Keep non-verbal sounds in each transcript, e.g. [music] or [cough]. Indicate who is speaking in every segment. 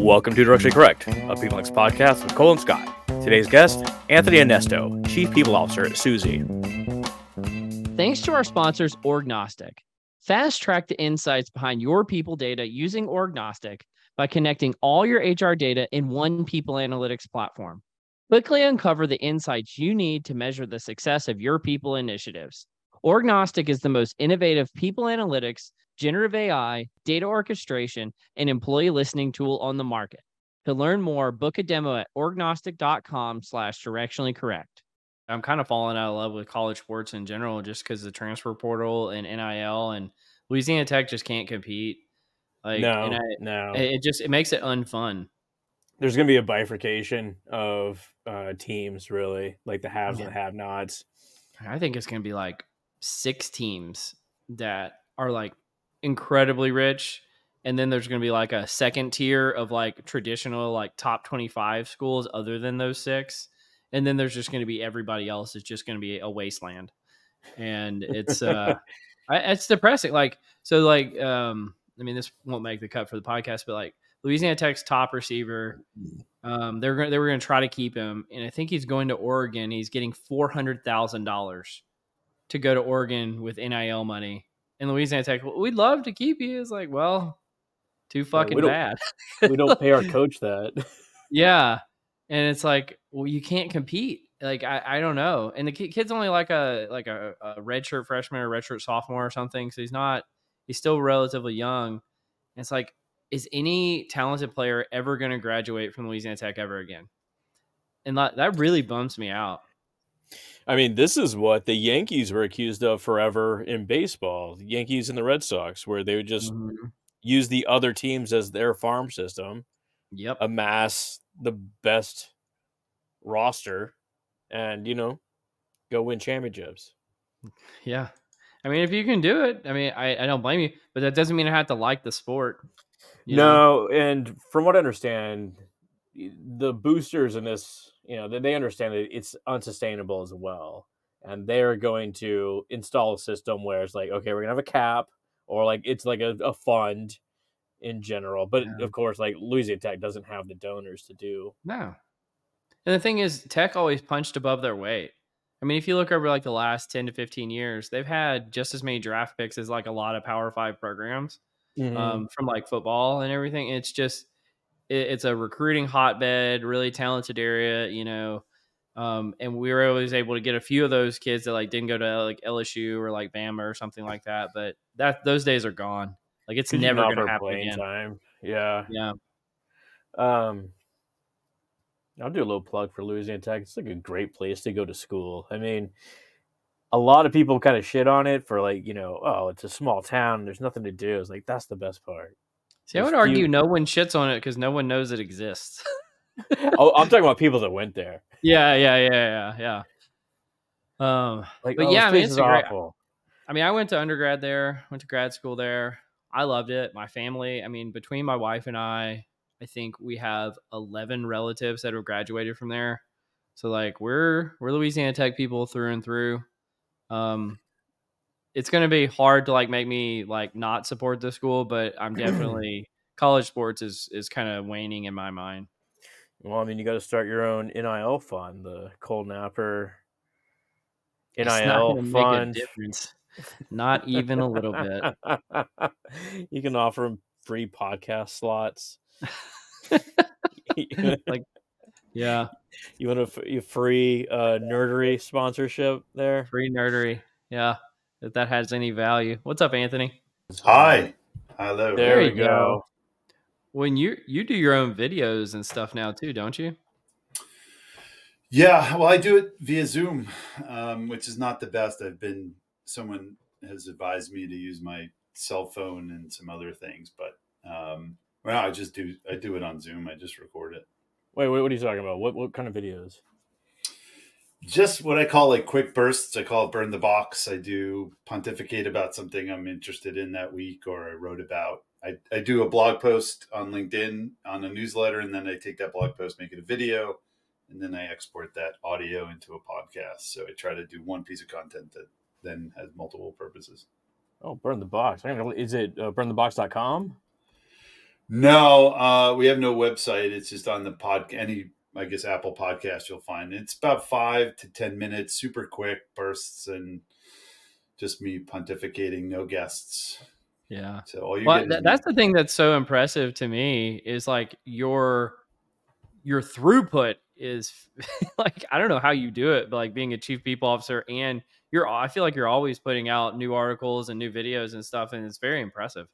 Speaker 1: Welcome to Directionally Correct, a People Links podcast with Cole and Scott. Today's guest, Anthony Onesto, Chief People Officer at Suzy.
Speaker 2: Thanks to our sponsors, Orgnostic. Fast track the insights behind your people data using Orgnostic by connecting all your HR data in one people analytics platform. Quickly uncover the insights you need to measure the success of your people initiatives. Orgnostic is the most innovative people analytics, generative AI, data orchestration, and employee listening tool on the market. To learn more, book a demo at orgnostic.com slash directionally correct. I'm kind of falling out of love with college sports in general just because the transfer portal and NIL and Louisiana Tech just can't compete. Like,
Speaker 1: no,
Speaker 2: and I,
Speaker 1: no.
Speaker 2: it just it makes it unfun.
Speaker 1: There's going to be a bifurcation of uh, teams, really, like the haves
Speaker 2: Yeah.
Speaker 1: and the have-nots.
Speaker 2: I think it's going to be like six teams that are like incredibly rich. And then there's going to be like a second tier of like traditional, like top 25 schools other than those six. And then there's just going to be everybody else is just going to be a wasteland. And it's, uh, [laughs] it's depressing. Like, so, like, um, I mean, this won't make the cut for the podcast, but like Louisiana Tech's top receiver, um, they're going they were going to try to keep him, and I think he's going to Oregon. He's getting four hundred thousand dollars to go to Oregon with NIL money. And Louisiana Tech, "Well, we'd love to keep you. It's like, well, too fucking
Speaker 1: we
Speaker 2: bad. [laughs]
Speaker 1: we don't pay our [laughs] coach that.
Speaker 2: yeah, [laughs] and it's like, well, you can't compete. Like, I, I don't know. And the kid's only like a like a, a redshirt freshman or redshirt sophomore or something. So he's not. He's still relatively young. And it's like, is any talented player ever going to graduate from Louisiana Tech ever again? And that, that really bums me out.
Speaker 1: I mean, this is what the Yankees were accused of forever in baseball. The Yankees and the Red Sox, where they would just
Speaker 2: Mhm.
Speaker 1: use the other teams as their farm system,
Speaker 2: Yep.
Speaker 1: amass the best roster, and you know, go win championships.
Speaker 2: Yeah. I mean, if you can do it, I mean, I, I don't blame you, but that doesn't mean I have to like the sport. you know?
Speaker 1: No, and from what I understand, the boosters in this, you know, they- they understand that it's unsustainable as well, and they're going to install a system where it's like, okay, we're gonna have a cap, or like it's like a, a fund in general. But
Speaker 2: Yeah.
Speaker 1: of course, like Louisiana Tech doesn't have the donors to do.
Speaker 2: No. And the thing is, Tech always punched above their weight. I mean, if you look over like the last 10 to 15 years, they've had just as many draft picks as like a lot of Power Five programs
Speaker 1: Mm-hmm.
Speaker 2: um, from like football and everything. It's just, it's a recruiting hotbed, really talented area, you know. Um, and we were always able to get a few of those kids that like didn't go to like LSU or like Bama or something like that. But that those days are gone. Like it's never going to happen again.
Speaker 1: Time. Yeah.
Speaker 2: Yeah.
Speaker 1: Um, I'll do a little plug for Louisiana Tech. It's like a great place to go to school. I mean, a lot of people kind of shit on it for like, you know, oh, it's a small town. There's nothing to do. It's like that's the best part.
Speaker 2: See, I would argue
Speaker 1: few-
Speaker 2: no one shits on it because no one knows it exists. [laughs]
Speaker 1: oh, I'm talking about [laughs] people that went there.
Speaker 2: yeah, yeah, yeah, yeah, yeah. Um,
Speaker 1: Like,
Speaker 2: But
Speaker 1: oh,
Speaker 2: yeah, I mean, it's great-
Speaker 1: awful.
Speaker 2: I mean, I went to undergrad there, went to grad school there. I loved it. My family, I mean, between my wife and I, I think we have 11 relatives that have graduated from there. So like we're we're Louisiana Tech people through and through. Um it's going to be hard to like make me like not support the school, but I'm [clears throat] definitely college sports is is kind of waning in my mind.
Speaker 1: Well, I mean, you got to start your own NIL fund, the Cole Napper NIL
Speaker 2: gonna make a
Speaker 1: fund.
Speaker 2: difference. Not even a little bit. [laughs]
Speaker 1: you can offer them free podcast slots. [laughs] [laughs]
Speaker 2: like yeah,
Speaker 1: You want a, a free uh, nerdery sponsorship there?
Speaker 2: free nerdery. Yeah, if that has any value. What's up, Anthony?
Speaker 3: Hi. Hello.
Speaker 1: There, we
Speaker 2: you
Speaker 1: go.
Speaker 2: go. When you you do your own videos and stuff now too, don't you?
Speaker 3: Yeah, well, I do it via Zoom, um, which is not the best. I've been someone has advised me to use my cell phone and some other things, but um, well, I just do I do it on Zoom. I just record it.
Speaker 1: Wait, wait, what are you talking about? What what kind of videos?
Speaker 3: Just what I call like quick bursts. I call it burn the box. I do pontificate about something I'm interested in that week or I wrote about. I, I do a blog post on LinkedIn on a newsletter, and then I take that blog post, make it a video, and then I export that audio into a podcast. So I try to do one piece of content that then has multiple purposes.
Speaker 1: Oh, burn the box. I don't know, Is it uh, burnthebox.com?
Speaker 3: No, uh, we have no website. It's just on the pod. Any, I guess, Apple Podcast you'll find. It's about five to ten minutes, super quick bursts, and just me pontificating, no guests.
Speaker 2: Yeah.
Speaker 3: So all you
Speaker 2: Well, th- that's the thing that's so impressive to me is like your your throughput is [laughs] like I don't know how you do it, but like being a chief people officer and you're I feel like you're always putting out new articles and new videos and stuff, and it's very impressive.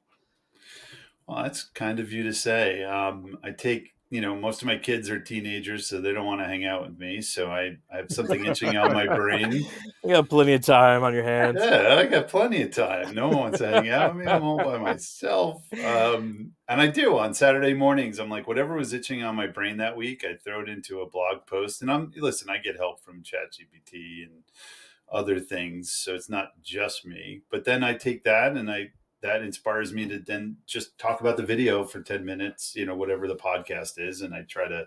Speaker 3: Well, that's kind of you to say. Um, I take, you know, most of my kids are teenagers, so they don't want to hang out with me. So I, I have something [laughs] itching on my brain.
Speaker 1: You got plenty of time on your hands.
Speaker 3: Yeah, I got plenty of time. No one wants to hang out with me. I'm all by myself. Um, and I do on Saturday mornings. I'm like, whatever was itching on my brain that week, I throw it into a blog post. And I'm listen, I get help from ChatGPT and other things, so it's not just me. But then I take that and I that inspires me to then just talk about the video for 10 minutes, you know, whatever the podcast is, and I try to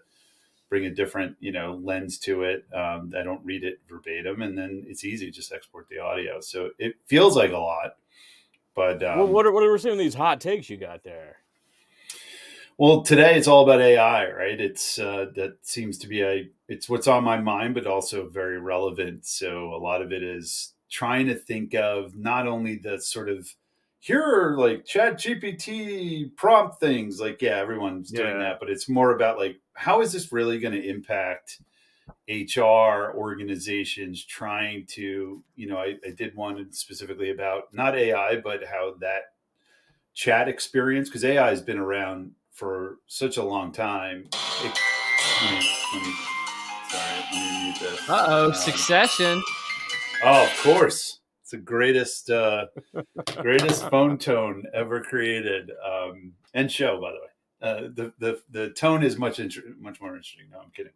Speaker 3: bring a different you know lens to it. Um, i don't read it verbatim and then it's easy just export the audio. So it feels like a lot but um,
Speaker 1: well, what are what are some of these hot takes you got there?
Speaker 3: well today it's all about ai right? It's uh, that seems to be a it's what's on my mind but also very relevant. So a lot of it is trying to think of not only the sort of here are like chat gpt prompt things like yeah everyone's doing
Speaker 1: Yeah.
Speaker 3: that but it's more about like how is this really going to impact hr organizations trying to you know I, I did one specifically about not ai but how that chat experience because ai has been around for such a long time it, let me, let me, sorry let me mute this
Speaker 2: Uh oh,
Speaker 3: Um,
Speaker 2: Succession.
Speaker 3: Oh, of course. It's the greatest, uh, greatest phone tone ever created, um, and show, by the way. Uh, the the the tone is much inter- much more interesting. No, I'm kidding.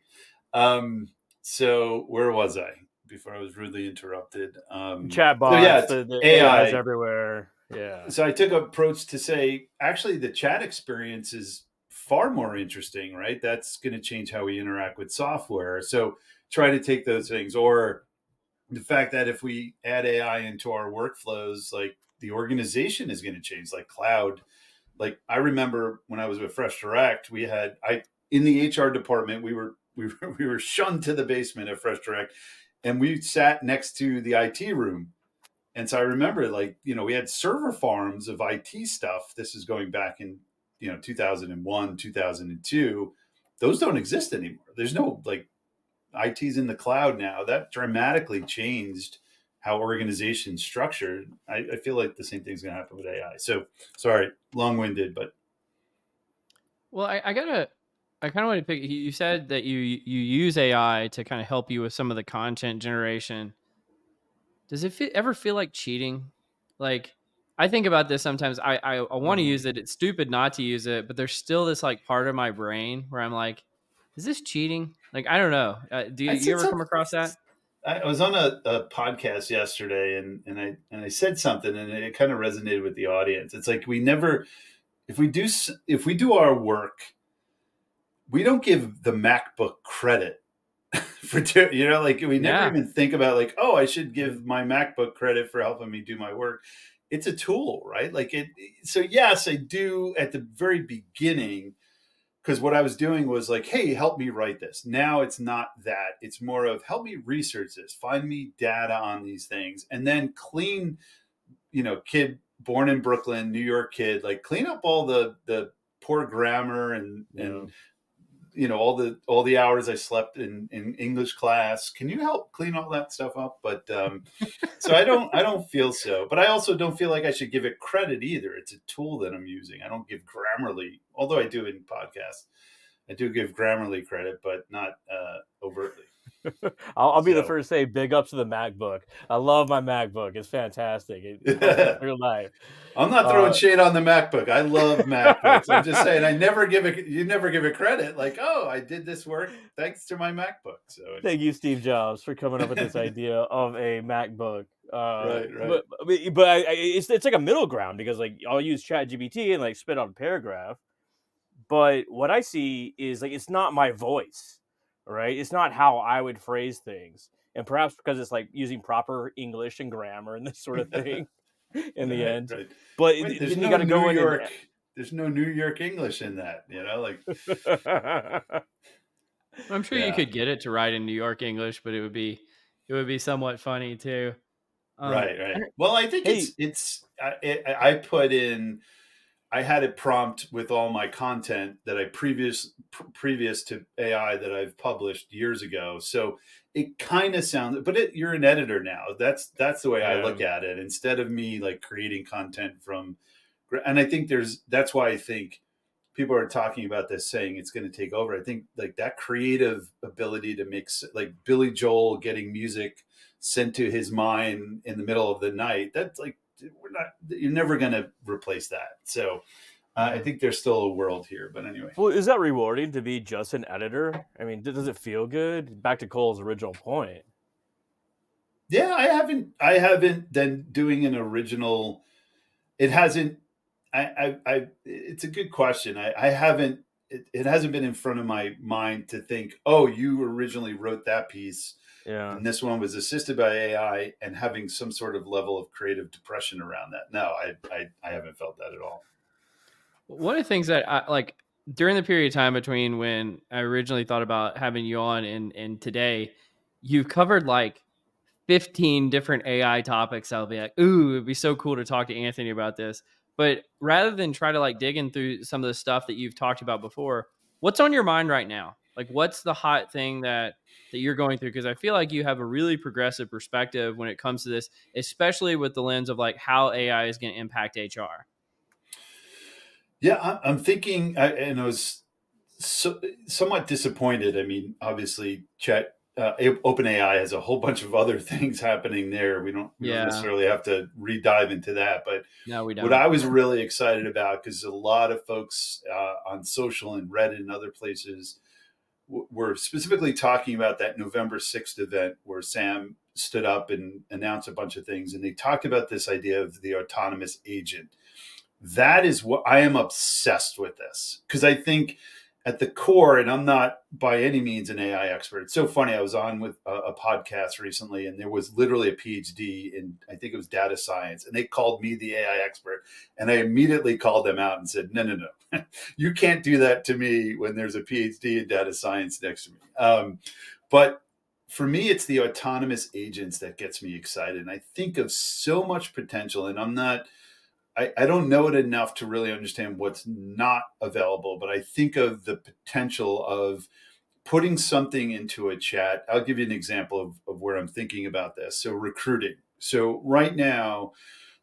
Speaker 3: Um, so where was I before I was rudely interrupted? Um,
Speaker 1: Chatbots,
Speaker 3: so yeah,
Speaker 1: the, the
Speaker 3: AI.
Speaker 1: AIs everywhere. Yeah.
Speaker 3: so I took approach to say, actually, the chat experience is far more interesting, right? That's going to change how we interact with software. So try to take those things, or the fact that if we add AI into our workflows, like the organization is going to change, like cloud. Like I remember when I was with Fresh Direct, we had I in the HR department, we were [laughs] we were, we were shunned to the basement at Fresh Direct, and we sat next to the IT room. And so I remember, like you know, we had server farms of IT stuff. This is going back in you know 2001, 2002. Those don't exist anymore. There's no like IT's in the cloud now. That dramatically changed how organizations structured. I, I feel like the same thing's going to happen with AI. So sorry, long winded, but
Speaker 2: Well, I, I gotta. I kind of want to pick. You you said that you you use AI to kind of help you with some of the content generation. Does it ever feel like cheating? Like I think about this sometimes. I I, I want to
Speaker 3: Mhm.
Speaker 2: use it. It's stupid not to use it, but there's still this like part of my brain where I'm like, is this cheating? Like I don't know. Uh, do you, you ever come across that?
Speaker 3: I I was on a, a podcast yesterday and, and I and I said something and it kind of resonated with the audience. It's like we never if we do if we do our work, we don't give the MacBook credit [laughs] for do, you know like we never
Speaker 2: Yeah.
Speaker 3: even think about like oh I should give my MacBook credit for helping me do my work. It's a tool, right? Like it. So yes, I do at the very beginning because what I was doing was like, hey, help me write this. Now it's not that. It's more of help me research this, find me data on these things, and then clean, you know, kid born in Brooklyn, New York kid, like clean up all the the poor grammar and and you know all the all the hours I slept in in English class. Can you help clean all that stuff up? But um, so I don't I don't feel so, but I also don't feel like I should give it credit either. It's a tool that I'm using. I don't give Grammarly, although I do in podcasts. I do give Grammarly credit, but not uh, overtly. [laughs]
Speaker 1: I'll, I'll be the first to say big ups to the MacBook. I love my MacBook. It's fantastic. It, it helps me through life.
Speaker 3: I'm not throwing
Speaker 1: Uh,
Speaker 3: shade on the MacBook. I love [laughs] MacBooks. I'm just saying I never give it. You never give it credit. Like, oh, I did this work thanks to my MacBook. So
Speaker 1: Thank you, Steve Jobs, for coming up with this idea of a MacBook. Uh,
Speaker 3: Right, right.
Speaker 1: But but, but I, I, it's it's like a middle ground because like I'll use ChatGPT and like spit out a paragraph, but what I see is like it's not my voice, right? It's not how I would phrase things, and perhaps because it's like using proper English and grammar and this sort of [laughs] thing. In the
Speaker 3: Right,
Speaker 1: end,
Speaker 3: right.
Speaker 1: but
Speaker 3: Wait, there's
Speaker 1: then
Speaker 3: no
Speaker 1: you got to go
Speaker 3: New
Speaker 1: in.
Speaker 3: York.
Speaker 1: And,
Speaker 3: there's no New York English in that, you know, like [laughs]
Speaker 2: I'm sure
Speaker 3: Yeah.
Speaker 2: you could get it to write in New York English, but it would be it would be somewhat funny too. Um,
Speaker 3: right, right. Well, I think it's it's I, it, I put in I had it prompt with all my content that I previous pr- previous to AI that I've published years ago. So it kind of sounds, but it, you're an editor now. That's that's the way I
Speaker 1: Yeah.
Speaker 3: look at it. Instead of me like creating content from, and I think there's that's why I think people are talking about this saying it's going to take over. I think like that creative ability to mix like Billy Joel getting music sent to his mind in the middle of the night. That's like we're not you're never going to replace that. So uh, I think there's still a world here, but anyway.
Speaker 1: well, is that rewarding to be just an editor? I mean, does it feel good? Back to Cole's original point.
Speaker 3: Yeah, I haven't I haven't been doing an original it hasn't I I, I it's a good question. I, I haven't it, it hasn't been in front of my mind to think, oh, you originally wrote that piece
Speaker 1: Yeah.
Speaker 3: and this one was assisted by AI and having some sort of level of creative depression around that. No, I I, I haven't felt that at all.
Speaker 2: One of the things that I like during the period of time between when I originally thought about having you on and and today, you've covered like 15 different AI topics. I'll be like, ooh, it'd be so cool to talk to Anthony about this. But rather than try to like digging through some of the stuff that you've talked about before, what's on your mind right now? Like what's the hot thing that that you're going through? Because I feel like you have a really progressive perspective when it comes to this, especially with the lens of like how AI is going to impact HR.
Speaker 3: Yeah, I'm thinking, and I was so, somewhat disappointed. I mean, obviously, Chat uh, OpenAI has a whole bunch of other [laughs] things happening there. We don't, we
Speaker 2: Yeah.
Speaker 3: don't necessarily have to re-dive into that, but
Speaker 2: No, we don't.
Speaker 3: what I was really excited about because a lot of folks uh, on social and Reddit and other places were specifically talking about that November 6th event where Sam stood up and announced a bunch of things. And they talked about this idea of the autonomous agent. That is what I am obsessed with this because I think at the core, and I'm not by any means an AI expert. It's so funny. I was on with a, a podcast recently, and there was literally a PhD in, I think it was data science, and they called me the AI expert. And I immediately called them out and said, no, no, no, [laughs] you can't do that to me when there's a PhD in data science next to me. Um, but for me, it's the autonomous agents that gets me excited. And I think of so much potential, and I'm not. I, I don't know it enough to really understand what's not available, but I think of the potential of putting something into a chat. I'll give you an example of, of where I'm thinking about this. So, recruiting. So, right now,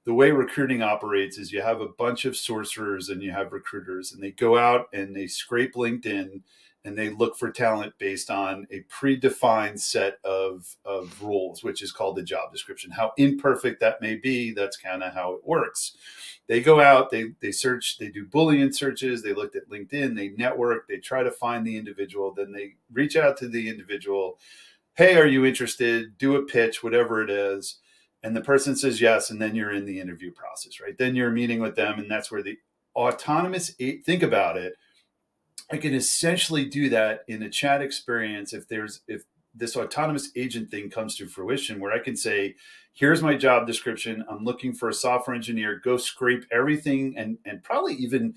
Speaker 3: the way recruiting operates is you have a bunch of sourcers and you have recruiters, and they go out and they scrape LinkedIn and they look for talent based on a predefined set of, of rules, which is called the job description. How imperfect that may be, that's kind of how it works. They go out, they they search, they do Boolean searches, they looked at LinkedIn, they network, they try to find the individual, then they reach out to the individual. Hey, are you interested? Do a pitch, whatever it is. And the person says yes, and then you're in the interview process, right? Then you're meeting with them, and that's where the autonomous eh, think about it I can essentially do that in a chat experience if there's if this autonomous agent thing comes to fruition where I can say, here's my job description. I'm looking for a software engineer. Go scrape everything and and probably even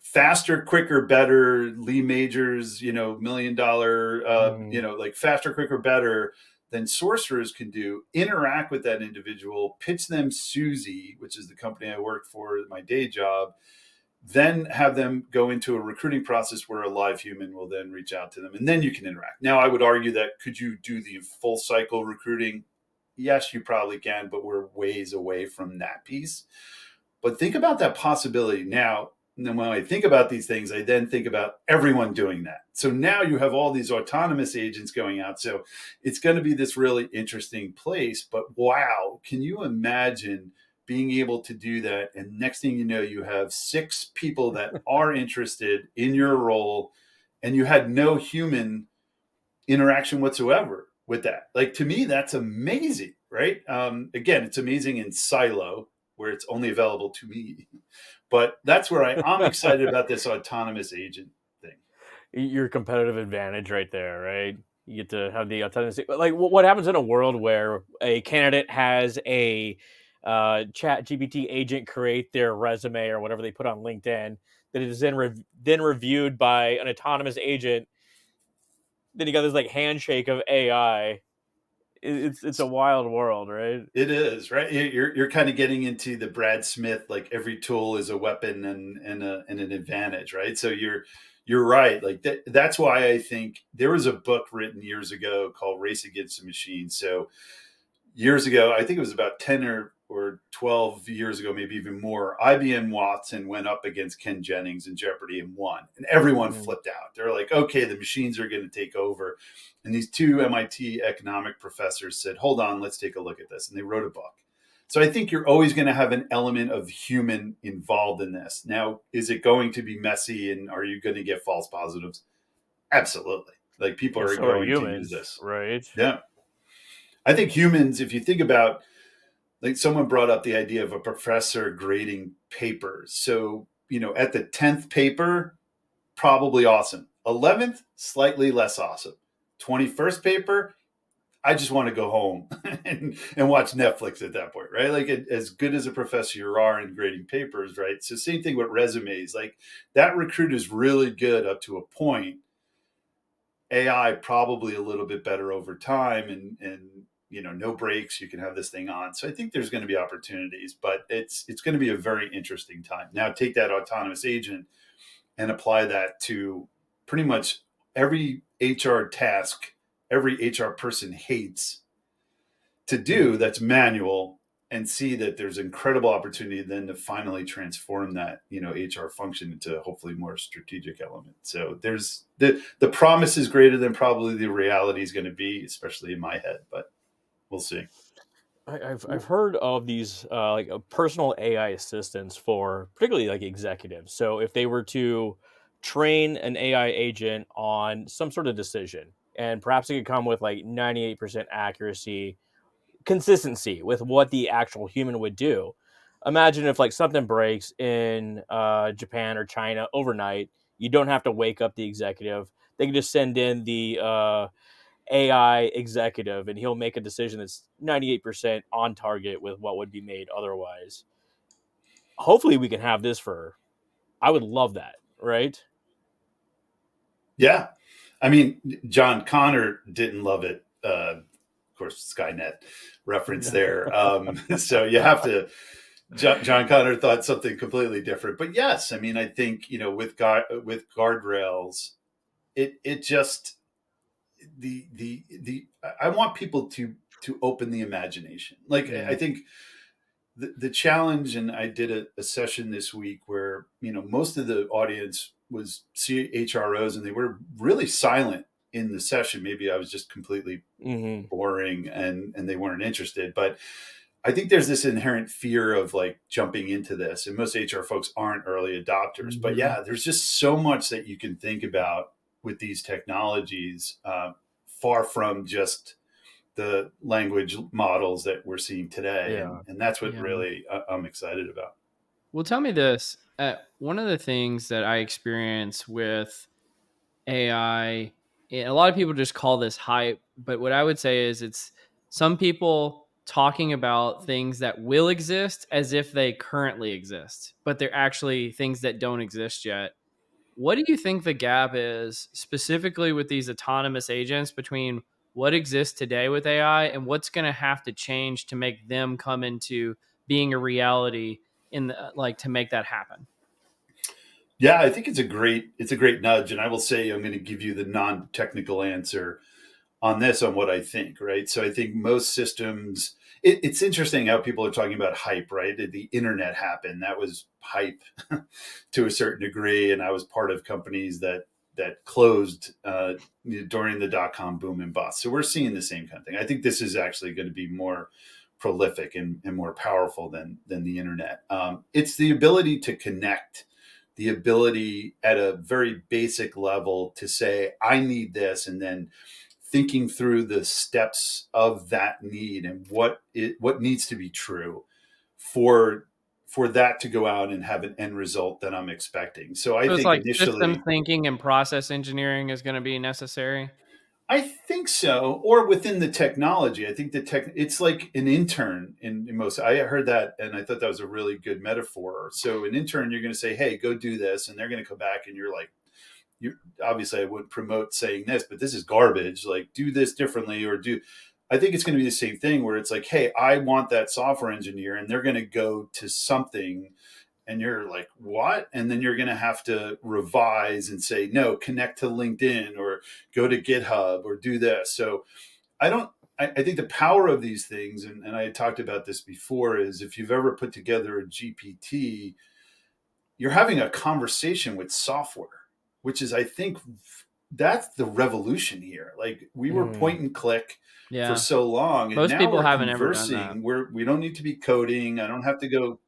Speaker 3: faster, quicker, better, Lee Majors, you know, million dollar, uh,
Speaker 1: Mm.
Speaker 3: you know, like faster, quicker, better than sourcers can do. Interact with that individual, pitch them Suzy, which is the company I work for, my day job then have them go into a recruiting process where a live human will then reach out to them and then you can interact. Now i would argue that could you do the full cycle recruiting? Yes you probably can but we're ways away from that piece. But think about that possibility. Now and then when i think about these things i then think about everyone doing that. So now you have all these autonomous agents going out. So it's going to be this really interesting place but wow can you imagine being able to do that and next thing you know you have six people that [laughs] are interested in your role and you had no human interaction whatsoever with that like to me that's amazing right um, again it's amazing in silo where it's only available to me but that's where I, i'm excited about this autonomous agent thing [laughs]
Speaker 1: your competitive advantage right there, right? You get to have the autonomy. Like, what happens in a world where a candidate has a uh, Chat GPT agent create their resume or whatever they put on LinkedIn. that is then re- then reviewed by an autonomous agent. Then you got this like handshake of AI. It's it's a wild world, right?
Speaker 3: It is right. You're you're kind of getting into the Brad Smith like every tool is a weapon and and a and an advantage, right? So you're you're right. Like that, that's why I think there was a book written years ago called Race Against the Machine. So years ago, I think it was about 10 or, or 12 years ago, maybe even more, IBM Watson went up against Ken Jennings in Jeopardy and won. And everyone mm. flipped out. They're like, okay, the machines are going to take over. And these two MIT economic professors said, hold on, let's take a look at this. And they wrote a book. So I think you're always going to have an element of human involved in this. Now, is it going to be messy and are you going to get false positives? Absolutely. Like people are so going are humans, to use this.
Speaker 1: Right.
Speaker 3: Yeah. I think humans, if you think about like someone brought up the idea of a professor grading papers. So, you know, at the 10th paper, probably awesome. 11th, slightly less awesome. 21st paper, I just want to go home [laughs] and, and watch Netflix at that point, right? Like as good as a professor you are in grading papers, right? So same thing with resumes. Like that recruit is really good up to a point. AI probably a little bit better over time, and and you know no breaks. You can have this thing on. So I think there's going to be opportunities, but it's it's going to be a very interesting time. Now take that autonomous agent and apply that to pretty much every HR task every HR person hates to do mm-hmm. that's manual and see that there's incredible opportunity then to finally transform that you know HR function into hopefully more strategic element. So there's the the promise is greater than probably the reality is going to be, especially in my head, but we'll see.
Speaker 1: I, have I've heard of these uh, like uh, personal AI assistants for particularly like executives. So if they were to train an AI agent on some sort of decision, and perhaps it could come with like 98% accuracy consistency with what the actual human would do imagine if like something breaks in uh, japan or china overnight you don't have to wake up the executive they can just send in the uh, ai executive and he'll make a decision that's 98% on target with what would be made otherwise hopefully we can have this for i would love that right
Speaker 3: yeah I mean, John Connor didn't love it. Uh, of course, Skynet reference there. Um, [laughs] [laughs] so you have to. John, John, Connor thought something completely different, but yes, I mean, I think you know with guard with guardrails, it it just the the the I want people to to open the imagination. Like yeah. I think the, the challenge, and I did a, a, session this week where you know most of the audience was CHROs, and they were really silent in the session. Maybe I was just completely mm-hmm. boring, and and they weren't interested. But I think there's this inherent fear of like jumping into this, and most HR folks aren't early adopters. Mm-hmm. But yeah, there's just so much that you can think about with these technologies, uh, far from just the language models that we're seeing today. Yeah. And, and, that's what yeah. really uh, I'm excited about.
Speaker 2: Well, tell me this. Uh, one of the things that I experience with AI, a lot of people just call this hype, but what I would say is it's some people talking about things that will exist as if they currently exist, but they're actually things that don't exist yet. What do you think the gap is specifically with these autonomous agents between what exists today with AI and what's going to have to change to make them come into being a reality in the, like to make that happen?
Speaker 3: Yeah, I think it's a great it's a great nudge, and I will say I'm going to give you the non technical answer on this on what I think. Right, so I think most systems. It, it's interesting how people are talking about hype. Right, the internet happen? That was hype [laughs] to a certain degree, and I was part of companies that that closed uh, during the dot com boom and bust. So we're seeing the same kind of thing. I think this is actually going to be more prolific and, and more powerful than than the internet. Um, it's the ability to connect, the ability at a very basic level to say, "I need this," and then thinking through the steps of that need and what it what needs to be true for for that to go out and have an end result that I'm expecting. So I so think
Speaker 2: like
Speaker 3: initially
Speaker 2: system thinking and process engineering is going to be necessary.
Speaker 3: I think so, or within the technology. I think the tech. It's like an intern in, in, most. I heard that, and I thought that was a really good metaphor. So, an intern, you're going to say, "Hey, go do this," and they're going to come back, and you're like, "You obviously, I wouldn't promote saying this, but this is garbage. Like, do this differently, or do." I think it's going to be the same thing where it's like, "Hey, I want that software engineer," and they're going to go to something and you're like what and then you're going to have to revise and say no connect to linkedin or go to github or do this so i don't i, I think the power of these things and, and i talked about this before is if you've ever put together a gpt you're having a conversation with software which is i think that's the revolution here like we were mm. point and click yeah. for so long and
Speaker 2: most people haven't ever done that.
Speaker 3: we're we don't need to be coding i don't have to go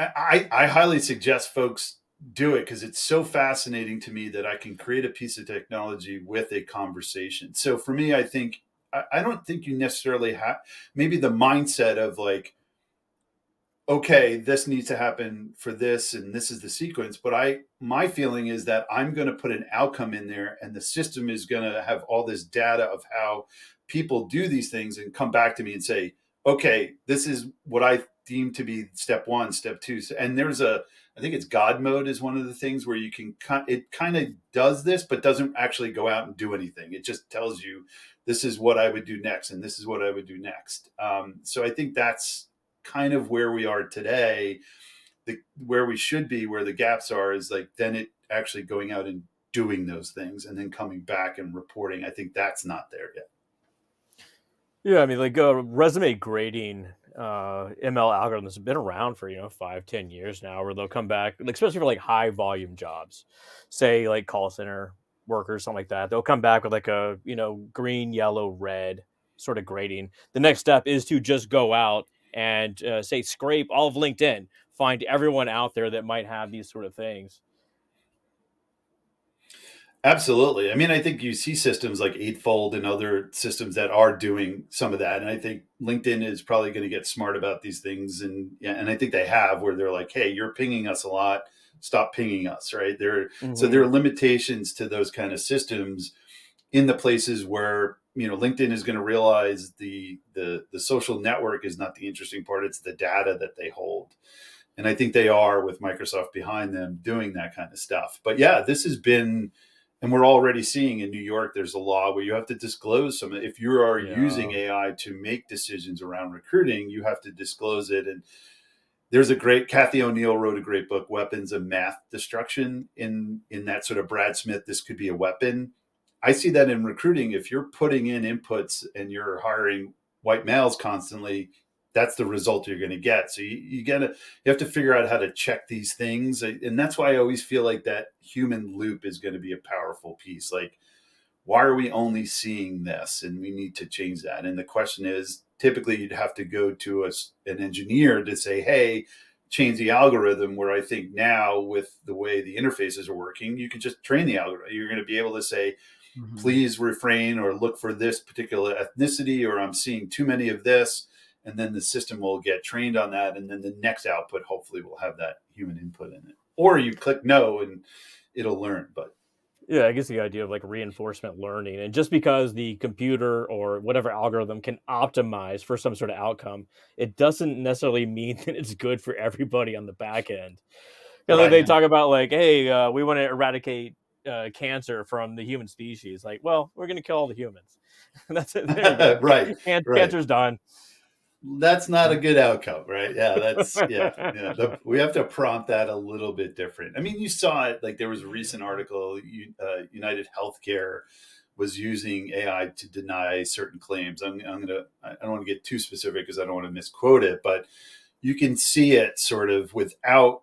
Speaker 3: I, I highly suggest folks do it because it's so fascinating to me that I can create a piece of technology with a conversation. So for me, I think I, I don't think you necessarily have maybe the mindset of like, okay, this needs to happen for this and this is the sequence. But I my feeling is that I'm going to put an outcome in there and the system is going to have all this data of how people do these things and come back to me and say, okay, this is what I deem to be step one, step two. And there's a, I think it's God mode is one of the things where you can, it kind of does this, but doesn't actually go out and do anything. It just tells you this is what I would do next and this is what I would do next. Um, so I think that's kind of where we are today. The, where we should be, where the gaps are, is like then it actually going out and doing those things and then coming back and reporting. I think that's not there yet.
Speaker 1: Yeah, I mean, like uh, resume grading uh, ML algorithms have been around for you know five, ten years now, where they'll come back, especially for like high volume jobs, say like call center workers, something like that. They'll come back with like a you know green, yellow, red sort of grading. The next step is to just go out and uh, say scrape all of LinkedIn, find everyone out there that might have these sort of things,
Speaker 3: Absolutely. I mean, I think you see systems like Eightfold and other systems that are doing some of that. And I think LinkedIn is probably going to get smart about these things. And and I think they have where they're like, hey, you're pinging us a lot. Stop pinging us, right? There mm-hmm. so there are limitations to those kind of systems in the places where you know LinkedIn is going to realize the the the social network is not the interesting part, it's the data that they hold. And I think they are with Microsoft behind them doing that kind of stuff. But yeah, this has been and we're already seeing in New York there's a law where you have to disclose some if you are yeah. using AI to make decisions around recruiting, you have to disclose it and there's a great Cathy O'Neil wrote a great book Weapons of Math Destruction in in that sort of Brad Smith this could be a weapon. I see that in recruiting if you're putting in inputs and you're hiring white males constantly, that's the result you're going to get. So you, you gotta you have to figure out how to check these things, and that's why I always feel like that human loop is going to be a powerful piece. Like, why are we only seeing this, and we need to change that. And the question is, typically you'd have to go to a, an engineer to say, hey. Change the algorithm. Where I think now, with the way the interfaces are working, you can just train the algorithm. You're going to be able to say, Mm-hmm. please refrain or look for this particular ethnicity or i'm seeing too many of this and then the system will get trained on that and then the next output hopefully will have that human input in it or you click no and it'll learn but
Speaker 1: yeah i guess the idea of like reinforcement learning and just because the computer or whatever algorithm can optimize for some sort of outcome it doesn't necessarily mean [laughs] that it's good for everybody on the back end you know, right. they talk about like hey uh, we want to eradicate uh, cancer from the human species like well we're going to kill all the humans [laughs] that's it [laughs]
Speaker 3: right.
Speaker 1: Can-
Speaker 3: right
Speaker 1: cancer's done
Speaker 3: that's not a good outcome, right? Yeah, that's [laughs] yeah. yeah. The, we have to prompt that a little bit different. I mean, you saw it. Like there was a recent article. Uh, United Healthcare was using AI to deny certain claims. I'm, I'm gonna. I don't want to get too specific because I don't want to misquote it, but you can see it sort of without.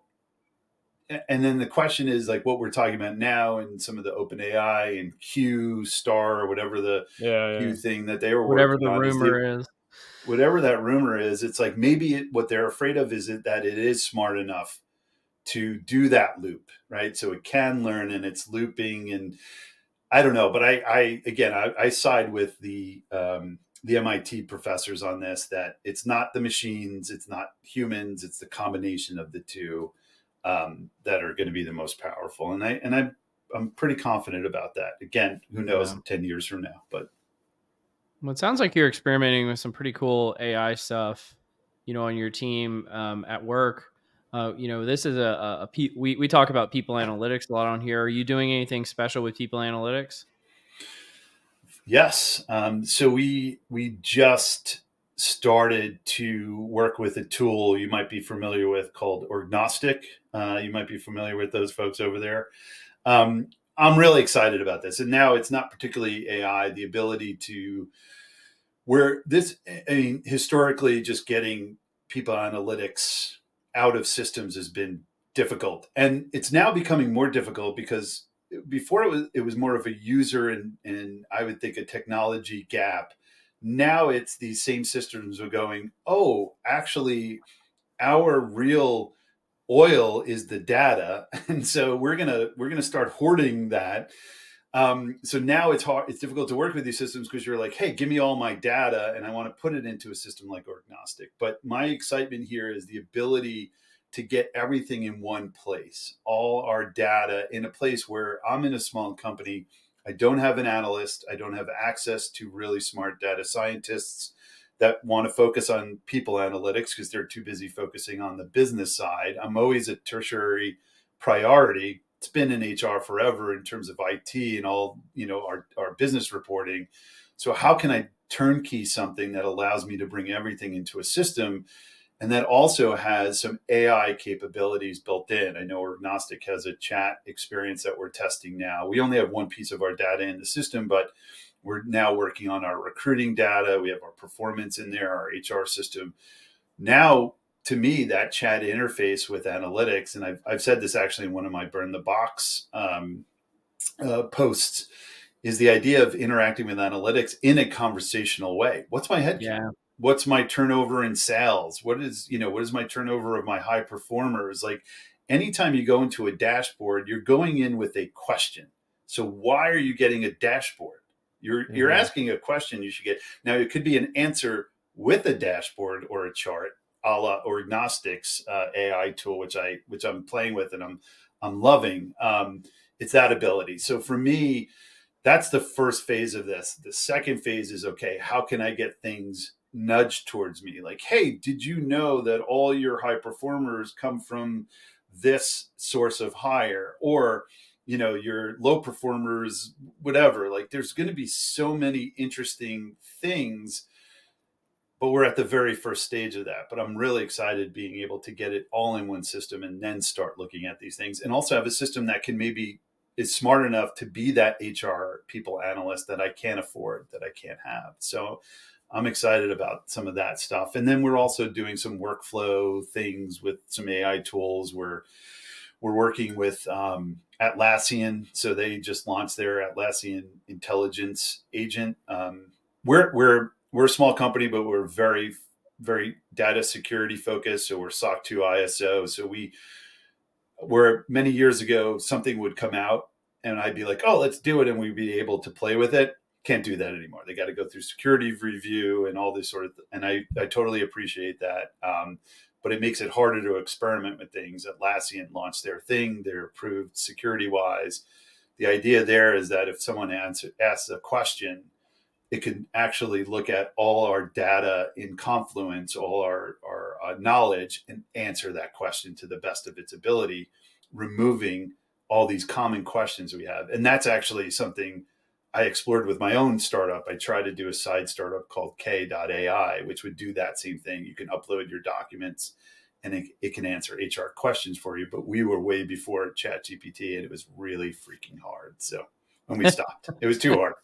Speaker 3: And then the question is like what we're talking about now, and some of the Open AI and Q Star or whatever the
Speaker 1: yeah,
Speaker 3: Q thing that they were
Speaker 2: whatever the rumor is, is.
Speaker 3: whatever that rumor is, it's like maybe it, what they're afraid of is it, that it is smart enough to do that loop, right? So it can learn and it's looping, and I don't know, but I, I again, I, I side with the um, the MIT professors on this that it's not the machines, it's not humans, it's the combination of the two um, that are going to be the most powerful. And I and I I'm pretty confident about that. Again, who knows
Speaker 2: Yeah.
Speaker 3: 10 years from now, but
Speaker 2: Well, it sounds like you're experimenting with some pretty cool AI stuff, you know, on your team um, at work. Uh, you know, this is a, a, a pe- we we talk about people analytics a lot on here. Are you doing anything special with people analytics?
Speaker 3: Yes. Um, so we we just started to work with a tool you might be familiar with called Orgnostic. Uh, you might be familiar with those folks over there. Um, I'm really excited about this, and now it's not particularly AI. The ability to where this, I mean, historically, just getting people analytics out of systems has been difficult, and it's now becoming more difficult because before it was it was more of a user and and I would think a technology gap. Now it's these same systems are going, oh, actually, our real oil is the data, [laughs] and so we're gonna we're gonna start hoarding that. Um, so now it's hard, it's difficult to work with these systems because you're like, hey, give me all my data, and I want to put it into a system like Orgnostic. But my excitement here is the ability to get everything in one place, all our data in a place where I'm in a small company. I don't have an analyst. I don't have access to really smart data scientists that want to focus on people analytics because they're too busy focusing on the business side. I'm always a tertiary priority. It's been in HR forever in terms of IT and all, you know, our, our business reporting. So how can I turnkey something that allows me to bring everything into a system and that also has some AI capabilities built in. I know Orgnostic has a chat experience that we're testing now. We only have one piece of our data in the system, but we're now working on our recruiting data. We have our performance in there, our HR system. Now, to me, that chat interface with analytics, and I've, I've said this actually in one of my Burn the Box um, uh, posts, is the idea of interacting with analytics in a conversational way. What's my head?
Speaker 2: Yeah.
Speaker 3: What's my turnover in sales? What is you know what is my turnover of my high performers? Like anytime you go into a dashboard you're going in with a question. So why are you getting a dashboard? You're mm-hmm. you're asking a question you should get. Now it could be an answer with a dashboard or a chart a la Orgnostics uh, ai tool which i which i'm playing with and i'm i'm loving um, it's that ability. So for me that's the first phase of this. The second phase is okay how can i get things nudge towards me like hey did you know that all your high performers come from this source of hire? Or you know your low performers whatever like there's going to be so many interesting things but we're at the very first stage of that. But i'm really excited being able to get it all in one system and then start looking at these things. And also have a system that can maybe is smart enough to be that hr people analyst that i can't afford that i can't have. So I'm excited about some of that stuff. And then we're also doing some workflow things with some AI tools. We're we're working with um, Atlassian, so they just launched their Atlassian intelligence agent. Um, we're we're we're a small company, but we're very very data security focused. So we're SOC 2 ISO. So we where many years ago something would come out and I'd be like, oh, let's do it, and we'd be able to play with it can't do that anymore. They got to go through security review and all this sort of, th- and I, I totally appreciate that. Um, but it makes it harder to experiment with things. Atlassian launched their thing; they're approved security wise. The idea there is that if someone answer, asks a question, it can actually look at all our data in Confluence, all our, our uh, knowledge, and answer that question to the best of its ability, removing all these common questions we have. And that's actually something I explored with my own startup. I tried to do a side startup called K.AI, which would do that same thing. You can upload your documents and it, it, can answer HR questions for you. But we were way before ChatGPT and it was really freaking hard. So when we [laughs] stopped, it was too hard,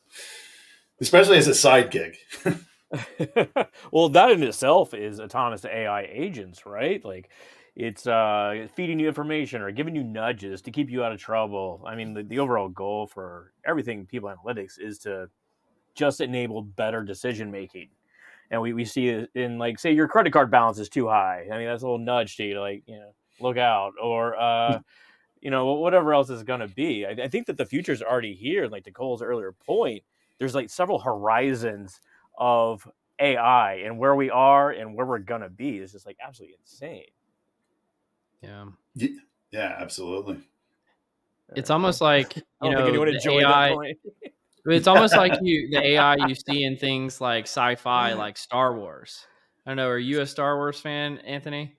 Speaker 3: especially as a side gig. [laughs] [laughs]
Speaker 1: well, that in itself is autonomous AI agents, right? Like it's uh, feeding you information or giving you nudges to keep you out of trouble. I mean, the, the overall goal for everything people analytics is to just enable better decision making. And we, we see it in like say your credit card balance is too high. I mean that's a little nudge to you to like you know look out or uh, you know whatever else is going to be. I, I think that the future is already here. Like to Cole's earlier point, there's like several horizons of AI and where we are and where we're gonna be is just like absolutely insane.
Speaker 2: Yeah.
Speaker 3: Yeah, absolutely.
Speaker 2: It's almost like you
Speaker 1: I don't
Speaker 2: know
Speaker 1: think anyone
Speaker 2: the
Speaker 1: enjoyed
Speaker 2: AI.
Speaker 1: that point.
Speaker 2: It's almost like you the [laughs] AI you see in things like sci-fi, like Star Wars. I don't know. Are you a Star Wars fan, Anthony?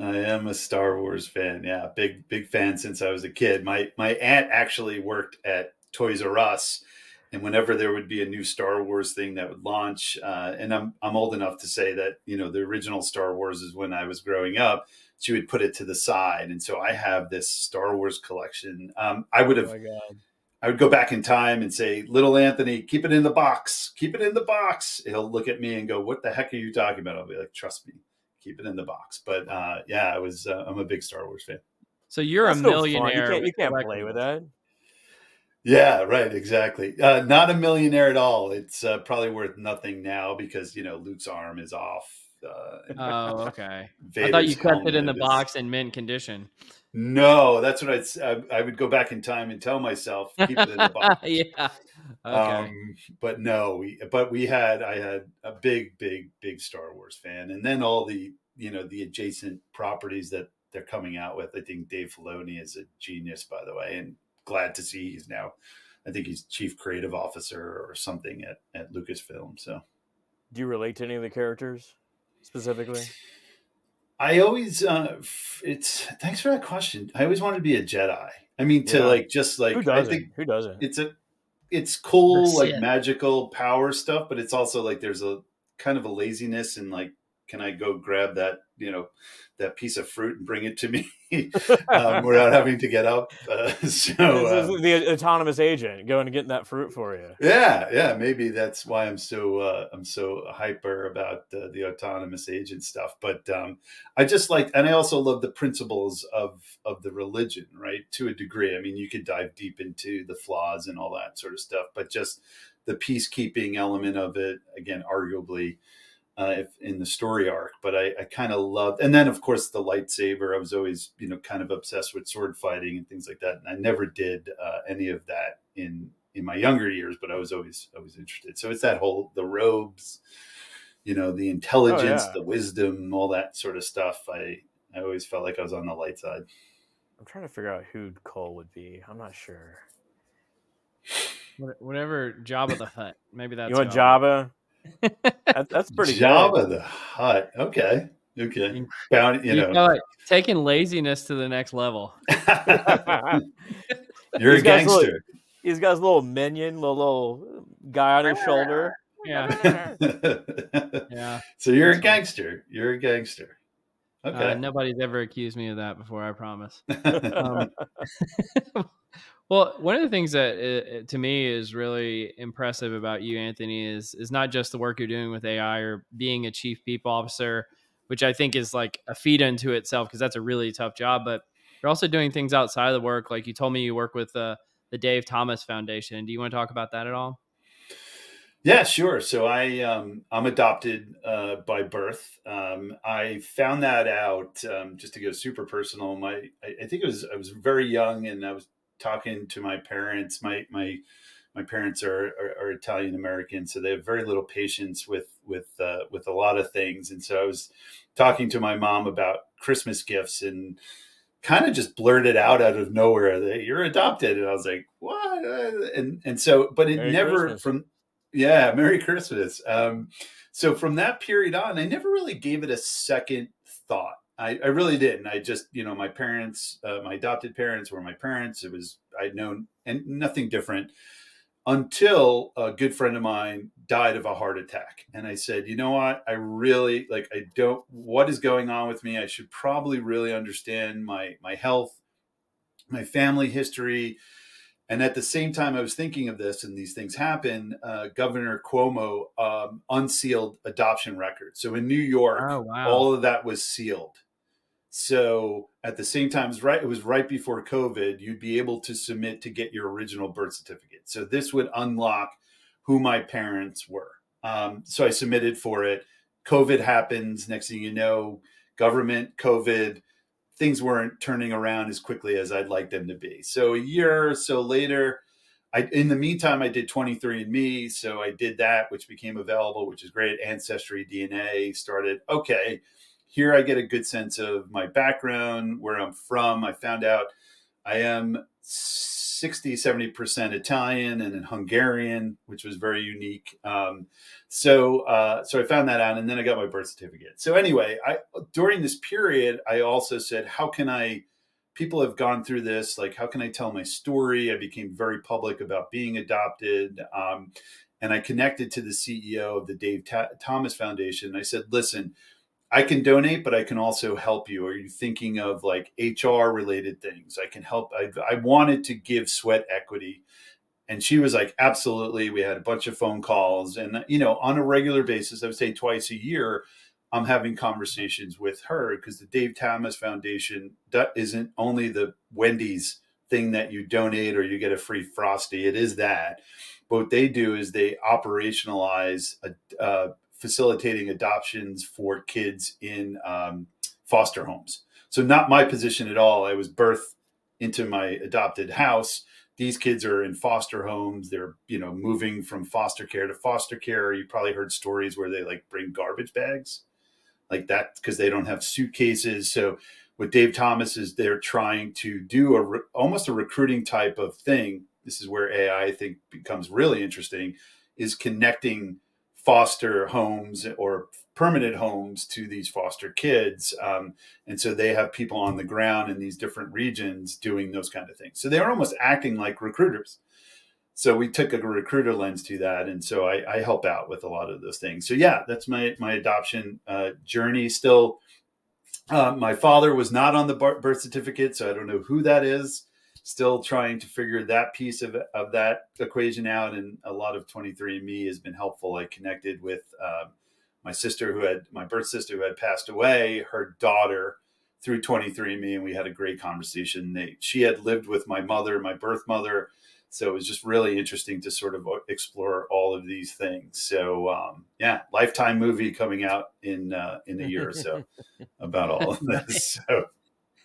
Speaker 3: I am a Star Wars fan. Yeah, big big fan since I was a kid. My my aunt actually worked at Toys R Us, and whenever there would be a new Star Wars thing that would launch, uh, and I'm I'm old enough to say that you know the original Star Wars is when I was growing up. She would put it to the side, and so I have this Star Wars collection. Um, I would
Speaker 1: Oh
Speaker 3: have
Speaker 1: my god.
Speaker 3: I would go back in time and say, "Little Anthony, keep it in the box. Keep it in the box." He'll look at me and go, "What the heck are you talking about?" I'll be like, "Trust me, keep it in the box." But uh, yeah, I was uh, I'm a big Star Wars fan.
Speaker 2: So you're
Speaker 1: That's
Speaker 2: a
Speaker 1: no fun.
Speaker 2: millionaire.
Speaker 1: You can't, you can't play with
Speaker 2: collectibles.
Speaker 1: that.
Speaker 3: Yeah, right, exactly. Uh, not a millionaire at all. It's uh, probably worth nothing now because you know Luke's arm is off. Uh, [laughs]
Speaker 2: Oh, okay. I thought you kept it in the
Speaker 3: is-
Speaker 2: box in mint condition.
Speaker 3: No, that's what I'd, s- I I would go back in time and tell myself keep it in the [laughs] box.
Speaker 2: yeah. Okay.
Speaker 3: Um, but no, we but we had I had a big, big, big Star Wars fan, and then all the you know the adjacent properties that they're coming out with. I think Dave Filoni is a genius, by the way, and glad to see he's now. I think he's chief creative officer or something at at Lucasfilm. So
Speaker 1: Do you relate to any of the characters specifically?
Speaker 3: I always uh f- it's thanks for that question. I always wanted to be a Jedi. I mean, to
Speaker 1: Yeah.
Speaker 3: like just like
Speaker 1: Who doesn't?
Speaker 3: think
Speaker 1: Who doesn't?
Speaker 3: it's a it's cool
Speaker 2: The
Speaker 3: like
Speaker 2: Sith.
Speaker 3: magical power stuff but it's also like there's a kind of a laziness and like can i go grab that you know that piece of fruit and bring it to me [laughs] um, without having to get up uh, [laughs] so uh,
Speaker 1: the autonomous agent going to get that fruit for you.
Speaker 3: yeah yeah maybe that's why i'm so uh, i'm so hyper about uh, the autonomous agent stuff but um, i just like and i also love the principles of of the religion right to a degree i mean you could dive deep into the flaws and all that sort of stuff but just the peacekeeping element of it again arguably uh, if in the story arc but i, I kind of loved and then of course the lightsaber i was always you know kind of obsessed with sword fighting and things like that and i never did uh, any of that in in my younger years but i was always always interested so it's that whole the robes you know the intelligence
Speaker 1: yeah.
Speaker 3: the wisdom all that sort of stuff i i always felt like i was on the light side
Speaker 1: I'm trying to figure out who Cole would be. I'm not sure.
Speaker 2: Whatever Jabba the Hutt. Maybe that's
Speaker 1: you want
Speaker 2: Jabba.
Speaker 1: Jabba? That, that's pretty
Speaker 3: Jabba the Hutt. Okay. Okay. Bounty, you
Speaker 2: You
Speaker 3: know.
Speaker 2: know, taking laziness to the next level. [laughs]
Speaker 3: You're a
Speaker 1: He's got his little-
Speaker 3: gangster.
Speaker 1: He's got his little minion, little, little guy on his shoulder.
Speaker 2: Yeah. [laughs] Yeah.
Speaker 3: so you're a gangster. You're a gangster.
Speaker 2: Uh,
Speaker 3: Okay.
Speaker 2: nobody's ever accused me of that before, I promise. [laughs] Um, well, one of the things that uh, to me is really impressive about you, Anthony, is is not just the work you're doing with AI or being a chief people officer, which I think is like a feat unto itself because that's a really tough job. But you're also doing things outside of the work. Like you told me, you work with uh, the Dave Thomas Foundation. Do you want to talk about that at all?
Speaker 3: Yeah, sure. So I um, I'm adopted uh, by birth. Um, I found that out um, just to go super personal. My I, I think it was I was very young and I was talking to my parents. My my my parents are, are, are Italian American, so they have very little patience with with uh, with a lot of things. And so I was talking to my mom about Christmas gifts and kind of just blurted out out of nowhere that you're adopted, and I was like, what? And and so, but it
Speaker 1: Merry
Speaker 3: never
Speaker 1: Christmas.
Speaker 3: from yeah, Merry Christmas. Um, so from that period on, I never really gave it a second thought. I, I really didn't. I just, you know, my parents, uh, my adopted parents were my parents. It was I'd known and nothing different until a good friend of mine died of a heart attack. And I said, you know what? I really like I don't what is going on with me? I should probably really understand my my health, my family history. And at the same time, I was thinking of this, and these things happen. Uh, Governor Cuomo um, unsealed adoption records. So in New York,
Speaker 2: Oh wow!
Speaker 3: all of that was sealed. So at the same time, it right. It was right before COVID. You'd be able to submit to get your original birth certificate. So this would unlock who my parents were. Um, so I submitted for it. COVID happens. Next thing you know, government, COVID, things weren't turning around as quickly as I'd like them to be. So a year or so later, I, in the meantime, I did 23andMe. So I did that, which became available, which is great. Ancestry DNA started. Okay, here I get a good sense of my background, where I'm from. I found out I am 60, 70% Italian and Hungarian, which was very unique. Um, so, uh, so I found that out and then I got my birth certificate. So anyway, I, during this period, I also said, how can I, people have gone through this, like, how can I tell my story? I became very public about being adopted. Um, and I connected to the CEO of the Dave Ta- Thomas Foundation. I said, listen, I can donate, but I can also help you. Are you thinking of like HR related things? I can help. I, I wanted to give sweat equity. And she was like, absolutely. We had a bunch of phone calls. And, you know, on a regular basis, I would say twice a year, I'm having conversations with her because the Dave Thomas Foundation that isn't only the Wendy's thing that you donate or you get a free frosty. It is that. But what they do is they operationalize a, uh, facilitating adoptions for kids in um, foster homes. So not my position at all. I was birthed into my adopted house. These kids are in foster homes. They're you know moving from foster care to foster care. You probably heard stories where they like bring garbage bags, like that because they don't have suitcases. So what Dave Thomas is they're trying to do a re- almost a recruiting type of thing. This is where AI I think becomes really interesting, is connecting foster homes or permanent homes to these foster kids. Um, and so they have people on the ground in these different regions doing those kind of things. So they're almost acting like recruiters. So we took a recruiter lens to that, and so I, I help out with a lot of those things. So yeah, that's my my adoption uh, journey. Still, uh, my father was not on the birth certificate, so I don't know who that is still trying to figure that piece of, of that equation out. And a lot of 23andMe has been helpful. I connected with um, my sister who had my birth sister who had passed away, her daughter through 23andMe, and we had a great conversation. They, she had lived with my mother, my birth mother. So it was just really interesting to sort of explore all of these things. So um, yeah, lifetime movie coming out in uh, in a year or so [laughs] about all of this. So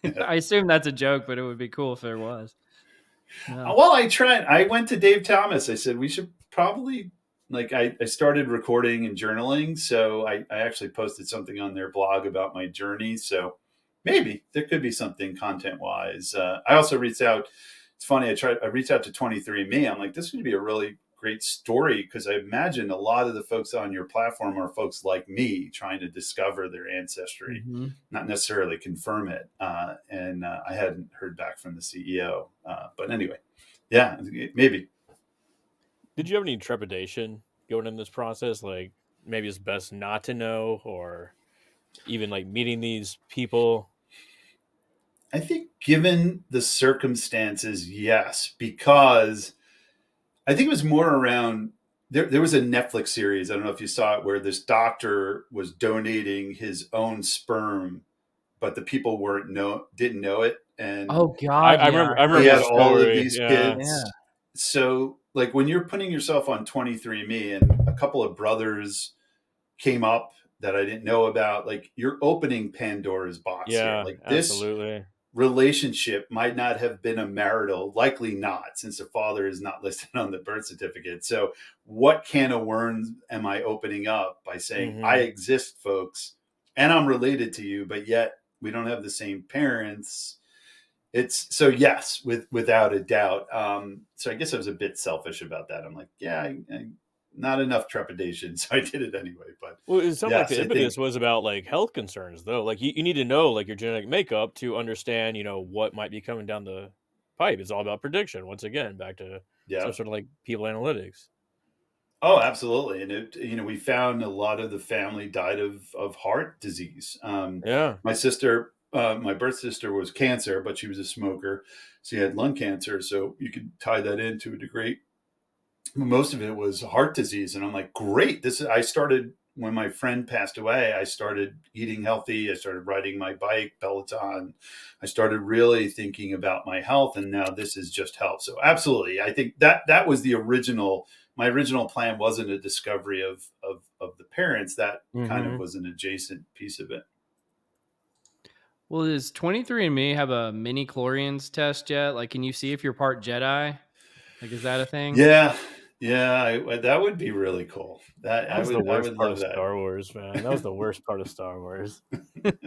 Speaker 3: [laughs]
Speaker 2: I assume that's a joke, but it would be cool if there was.
Speaker 3: Yeah. Well, I tried. I went to Dave Thomas. I said we should probably like I, I started recording and journaling. So I, I actually posted something on their blog about my journey. So maybe there could be something content wise. Uh, I also reached out. It's funny. I tried. I reached out to Twenty Three Me. I'm like, this would be a really great story because I imagine a lot of the folks on your platform are folks like me trying to discover their ancestry, mm-hmm. not necessarily confirm it. Uh, and uh, I hadn't heard back from the CEO. Uh, but anyway, yeah, maybe.
Speaker 1: Did you have any trepidation going in this process? Like maybe it's best not to know, or even like meeting these people?
Speaker 3: I think, given the circumstances, yes, because I think it was more around there, there was a Netflix series. I don't know if you saw it, where this doctor was donating his own sperm, but the people weren't know didn't know it. And
Speaker 2: oh god,
Speaker 1: I, I remember. I remember
Speaker 3: he had all of these yeah. kids. Yeah. So, like when you're putting yourself on 23andMe, and a couple of brothers came up that I didn't know about, like you're opening Pandora's box.
Speaker 1: Yeah,
Speaker 3: here.
Speaker 1: like this, absolutely
Speaker 3: relationship might not have been a marital, likely not, since the father is not [laughs] listed on the birth certificate. So, what can of worms am I opening up by saying, mm-hmm. I exist, folks, and I'm related to you, but yet we don't have the same parents? It's so yes, with without a doubt. Um, so I guess I was a bit selfish about that. I'm like, yeah, I, I not enough trepidation, [laughs] so I did it anyway. But
Speaker 1: well, it sounds yes, like the impetus was about like health concerns, though. Like you, you need to know like your genetic makeup to understand, you know, what might be coming down the pipe. It's all about prediction. Once again, back to yeah, sort of like people analytics.
Speaker 3: Oh, absolutely, and it, you know, we found a lot of the family died of of heart disease. Um,
Speaker 1: yeah,
Speaker 3: my sister, uh, my birth sister was cancer, but she was a smoker. so She had lung cancer, so you could tie that in to a degree most of it was heart disease and i'm like great this is i started when my friend passed away i started eating healthy i started riding my bike peloton. I started really thinking about my health and now this is just health. So absolutely i think that that was the original my original plan wasn't a discovery of of, of the parents that mm-hmm. kind of mm-hmm. was an adjacent piece of it.
Speaker 2: Well does 23andme have a midi-chlorians test yet? Like can you see if you're part jedi? Like is that a thing?
Speaker 3: Yeah Yeah, I, that would be really cool. That,
Speaker 1: That was
Speaker 3: I
Speaker 1: the
Speaker 3: would, I
Speaker 1: worst
Speaker 3: would
Speaker 1: part
Speaker 3: love
Speaker 1: of
Speaker 3: that.
Speaker 1: Star Wars, man. That was the worst part of Star Wars. [laughs] [laughs] like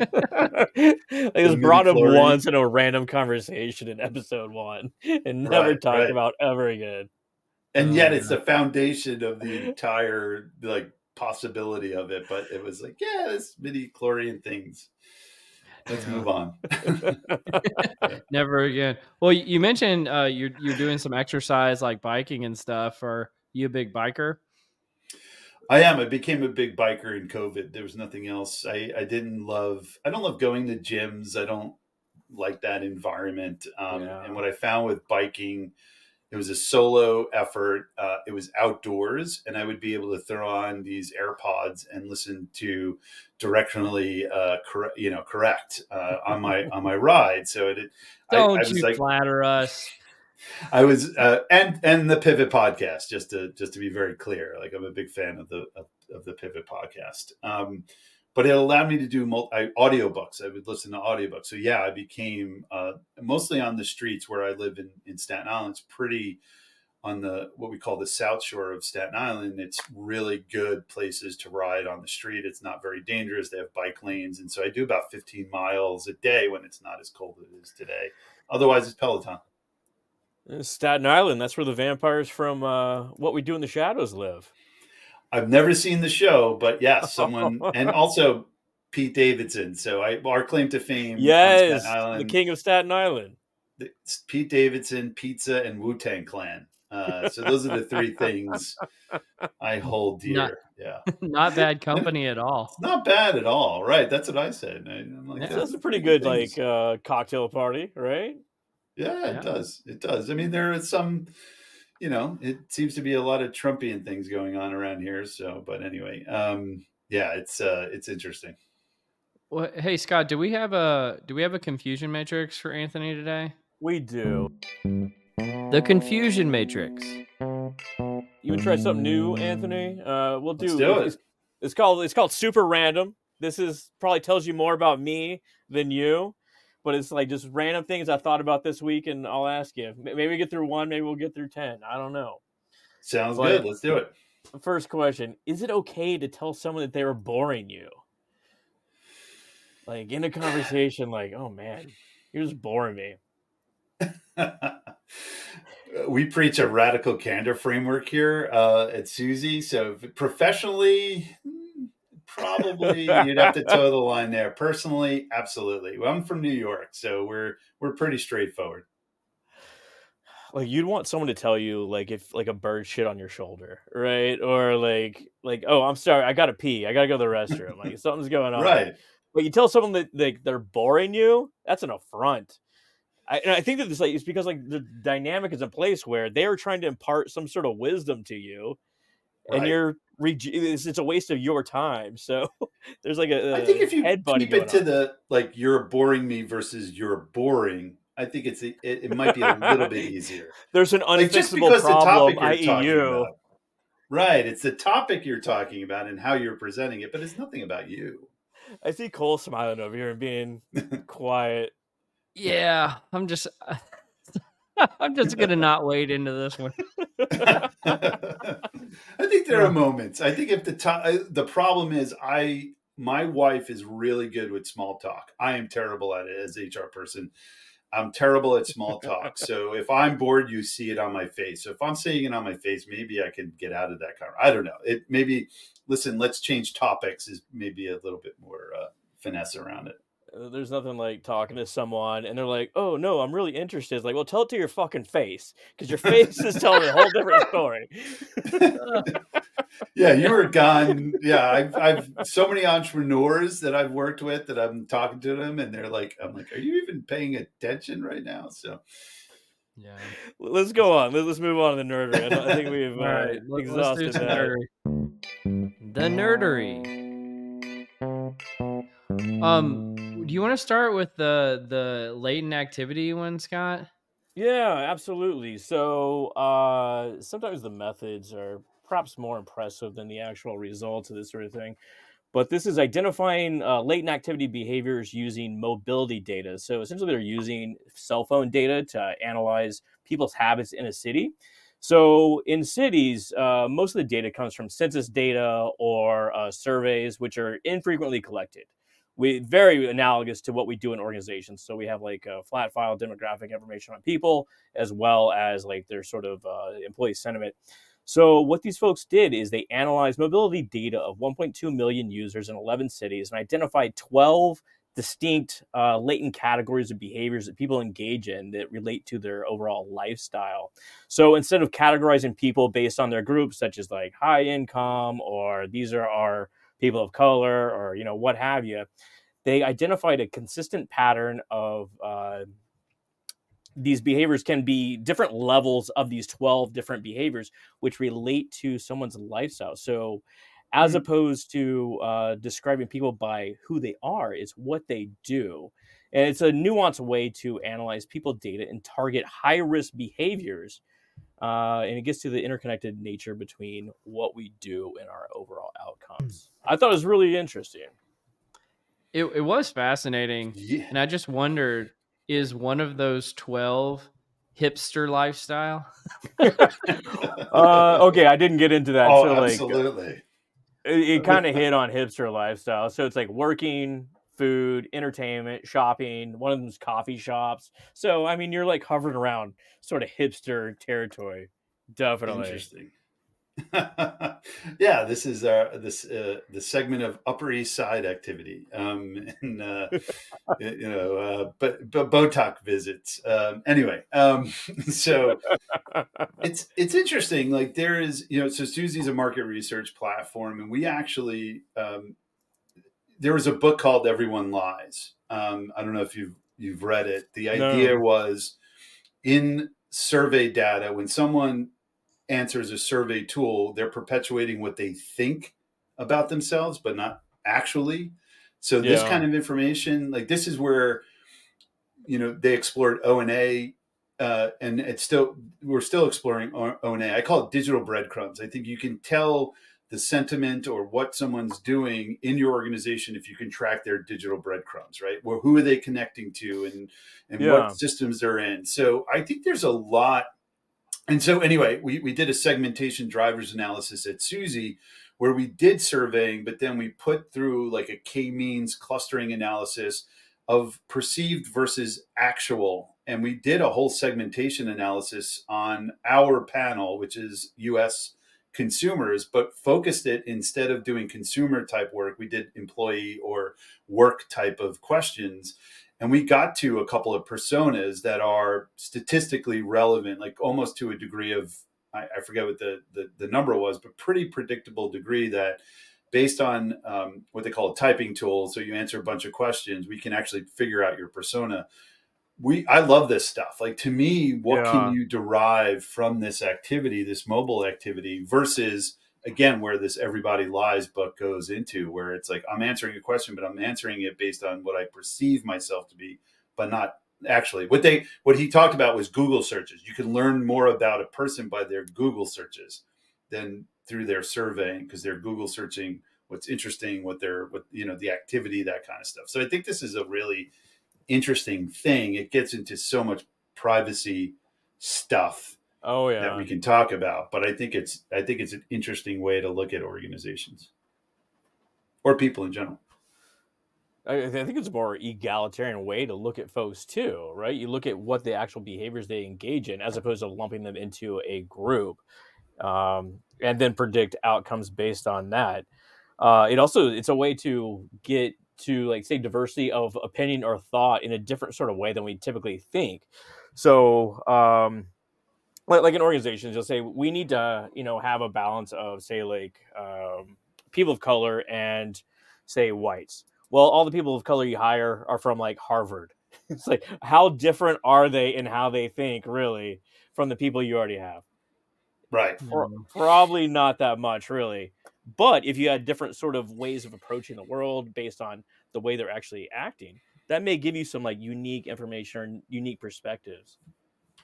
Speaker 1: it was brought up once in a random conversation in episode one [laughs] and never
Speaker 3: Right,
Speaker 1: talked
Speaker 3: right.
Speaker 1: about ever again.
Speaker 3: and
Speaker 2: Oh,
Speaker 3: yet it's the foundation of the entire like possibility of it. But it was like, yeah, this midi chlorian things. Let's move on. [laughs]
Speaker 2: Never again. Well, you mentioned uh, you're you're doing some exercise like biking and stuff. Are you a big biker?
Speaker 3: I am. I became a big biker in COVID. There was nothing else. I, I didn't love. I don't love going to gyms. I don't like that environment. Um,
Speaker 1: Yeah.
Speaker 3: And what I found with biking, it was a solo effort. Uh, it was outdoors, and I would be able to throw on these AirPods and listen to directionally, uh, correct, you know, correct uh, on my on my ride. So it. I-
Speaker 2: Don't
Speaker 3: I was
Speaker 2: you
Speaker 3: like-
Speaker 2: flatter us?
Speaker 3: I was uh, and and the Pivot podcast just to just to be very clear, like I'm a big fan of the of, of the Pivot podcast. Um, but it allowed me to do multi, audiobooks. I would listen to audiobooks. So yeah, I became uh, mostly on the streets where I live in in Staten Island. It's pretty on the what we call the South Shore of Staten Island. It's really good places to ride on the street. It's not very dangerous. They have bike lanes, and so I do about 15 miles a day when it's not as cold as it is today. Otherwise, it's Peloton.
Speaker 1: Uh, Staten Island, that's where the vampires from uh, What We Do in the Shadows live.
Speaker 3: I've never seen the show, but yes, [laughs] someone, and also Pete Davidson. So I, our claim to fame, on
Speaker 1: Yes,
Speaker 3: Staten Island,
Speaker 1: the king of Staten Island.
Speaker 3: it's Pete Davidson, pizza, and Wu Tang Clan. Uh, so those are the three things I [laughs] hold dear.
Speaker 2: Not-
Speaker 3: yeah, [laughs]
Speaker 2: Not bad company at all.
Speaker 3: it's not bad at all. Right, that's what I said. I, am like,
Speaker 2: Yeah,
Speaker 1: So
Speaker 3: those
Speaker 1: that's a pretty good
Speaker 3: things.
Speaker 1: like uh, cocktail party, right?
Speaker 3: Yeah, it does. It does. I mean, there is some, you know, it seems to be a lot of Trumpian things going on around here. So, but anyway, um, yeah, it's uh, it's interesting.
Speaker 2: Well, hey Scott, do we have a do we have a confusion matrix for Anthony today?
Speaker 1: We do.
Speaker 2: The confusion matrix.
Speaker 1: You would try something new, Anthony? Uh, we'll do.
Speaker 3: Let's do it.
Speaker 1: It's, it's called it's called super random. This is probably tells you more about me than you, but it's like just random things I thought about this week, and I'll ask you. Maybe we get through one, maybe we'll get through ten. I don't know.
Speaker 3: Sounds
Speaker 1: Like-
Speaker 3: good. Let's do it.
Speaker 1: First question: Is it okay to tell someone that they were boring you? Like in a conversation, like, "Oh man, you're just boring me." [laughs]
Speaker 3: we preach a radical candor framework here uh, at Suzy. So professionally, hmm, probably [laughs] you'd have to toe the line there. Personally, absolutely. Well, I'm from New York, so we're we're pretty straightforward.
Speaker 1: like you'd want someone to tell you like if like a bird shit on your shoulder right or like like oh i'm sorry i gotta pee i gotta go to the restroom like something's going on
Speaker 3: Right.
Speaker 1: but you tell someone that like they're boring you that's an affront I, and I think that this like it's because like the dynamic is in place where they are trying to impart some sort of wisdom to you and you're reg- it's, it's a waste of your time so [laughs] there's like a,
Speaker 3: I think if you keep it to the like you're boring me versus you're boring, I think it's it, it might be a little bit [laughs] easier.
Speaker 1: there's an
Speaker 3: Like just
Speaker 1: unfixable
Speaker 3: because the
Speaker 1: problem
Speaker 3: topic you're
Speaker 1: i.e you
Speaker 3: about, right? It's the topic you're talking about and how you're presenting it, but it's nothing about you.
Speaker 1: i see cole smiling over here and being [laughs] quiet
Speaker 2: Yeah, I'm just I'm just gonna not wade into this one. [laughs]
Speaker 3: I think there are moments. I think if the to- the problem is I my wife is really good with small talk. I am terrible at it as HR person. I'm terrible at small [laughs] talk. so if I'm bored, you see it on my face. So if I'm seeing it on my face, maybe I can get out of that car. I don't know. It maybe listen. Let's change topics. Is maybe a little bit more uh, finesse around it.
Speaker 1: Uh, There's nothing like talking to someone and they're like, "Oh no, I'm really interested." It's like, well, tell it to your fucking face because your face is telling a whole different story. [laughs]
Speaker 3: yeah, you were gone. Yeah, I've, I've so many entrepreneurs that I've worked with that I'm talking to them, and they're like, "I'm like, are you even paying attention right now?" So
Speaker 2: Yeah.
Speaker 1: Let's go on. Let- Let's move on to the nerdery. I, don't- I think we've uh, [laughs]
Speaker 2: All right, let-
Speaker 1: exhausted
Speaker 2: do some
Speaker 1: that.
Speaker 2: nerdery. The nerdery. Um, do you want to start with the the latent activity one, Scott?
Speaker 1: Yeah, absolutely. So uh, sometimes the methods are perhaps more impressive than the actual results of this sort of thing. But this is identifying uh, latent activity behaviors using mobility data. So essentially, they're using cell phone data to analyze people's habits in a city. So in cities, uh, most of the data comes from census data or uh, surveys, which are infrequently collected. We very analogous to what we do in organizations. So we have like a flat file demographic information on people, as well as like their sort of uh, employee sentiment. So what these folks did is they analyzed mobility data of 1.2 million users in 11 cities and identified 12 distinct uh, latent categories of behaviors that people engage in that relate to their overall lifestyle. So instead of categorizing people based on their groups, such as like high income or these are our people of color or you know what have you, they identified a consistent pattern of uh, these behaviors can be different levels of these 12 different behaviors which relate to someone's lifestyle so as mm-hmm. opposed to uh, describing people by who they are it's what they do and it's a nuanced way to analyze people data and target high risk behaviors uh, and it gets to the interconnected nature between what we do and our overall outcomes i thought it was really interesting
Speaker 2: it, it was fascinating yeah. and i just wondered is one of those 12 hipster lifestyle? [laughs]
Speaker 1: uh, okay, I didn't get into that.
Speaker 3: Oh, so, absolutely.
Speaker 1: Like, it, it [laughs] kind of hit on hipster lifestyle. So it's like working, food, entertainment, shopping. One of them's coffee shops. So I mean, you're like hovering around sort of hipster territory. Definitely.
Speaker 3: Interesting. [laughs] yeah, this is our this uh, the segment of Upper East Side activity, um, [laughs] and uh, [laughs] you know, uh, but but Botox visits. Um, anyway, um, so it's it's interesting. Like there is, you know, so Suzy's a market research platform, and we actually um, there was a book called Everyone Lies. Um, I don't know if you've you've read it. The idea no. was in survey data when someone answers a survey tool, they're perpetuating what they think about themselves, but not actually. So this kind of information, like this is where, you know, they explored O and A, uh, and it's still we're still exploring O and A. I call it digital breadcrumbs. I think you can tell the sentiment or what someone's doing in your organization if you can track their digital breadcrumbs, right? Well, who are they connecting to, and and yeah. what systems they're in. So I think there's a lot and so anyway, we, we did a segmentation drivers analysis at Suzy where we did surveying, but then we put through like a k-means clustering analysis of perceived versus actual. And we did a whole segmentation analysis on our panel, which is US consumers, but focused it instead of doing consumer type work, we did employee or work type of questions. And we got to a couple of personas that are statistically relevant like almost to a degree of i, I forget what the, the, the number was but pretty predictable degree that based on um, what they call a typing tool so you answer a bunch of questions we can actually figure out your persona we i love this stuff. Like to me what yeah. can you derive from this activity this mobile activity versus again where this everybody lies book goes into where it's like i'm answering a question but i'm answering it based on what i perceive myself to be but not actually. What they what he talked about was google searches. You can learn more about a person by their google searches than through their surveying because they're google searching what's interesting what they're what you know the activity that kind of stuff. So i think this is a really interesting thing it gets into so much privacy stuff
Speaker 1: oh yeah
Speaker 3: that we can talk about but i think it's i think it's an interesting way to look at organizations or people in general
Speaker 1: I, think it's a more egalitarian way to look at folks too, right? You look at what the actual behaviors they engage in, as opposed to lumping them into a group, um, and then predict outcomes based on that. Uh, it also it's a way to get to like say diversity of opinion or thought in a different sort of way than we typically think. So um, like, like in organizations, you'll say we need to, you know, have a balance of say like um, people of color and say whites. Well, all the people of color you hire are from like Harvard. [laughs] It's like how different are they in how they think really from the people you already have?
Speaker 3: Right.
Speaker 1: probably not that much really. But if you had different sort of ways of approaching the world based on the way they're actually acting, that may give you some like unique information or unique perspectives.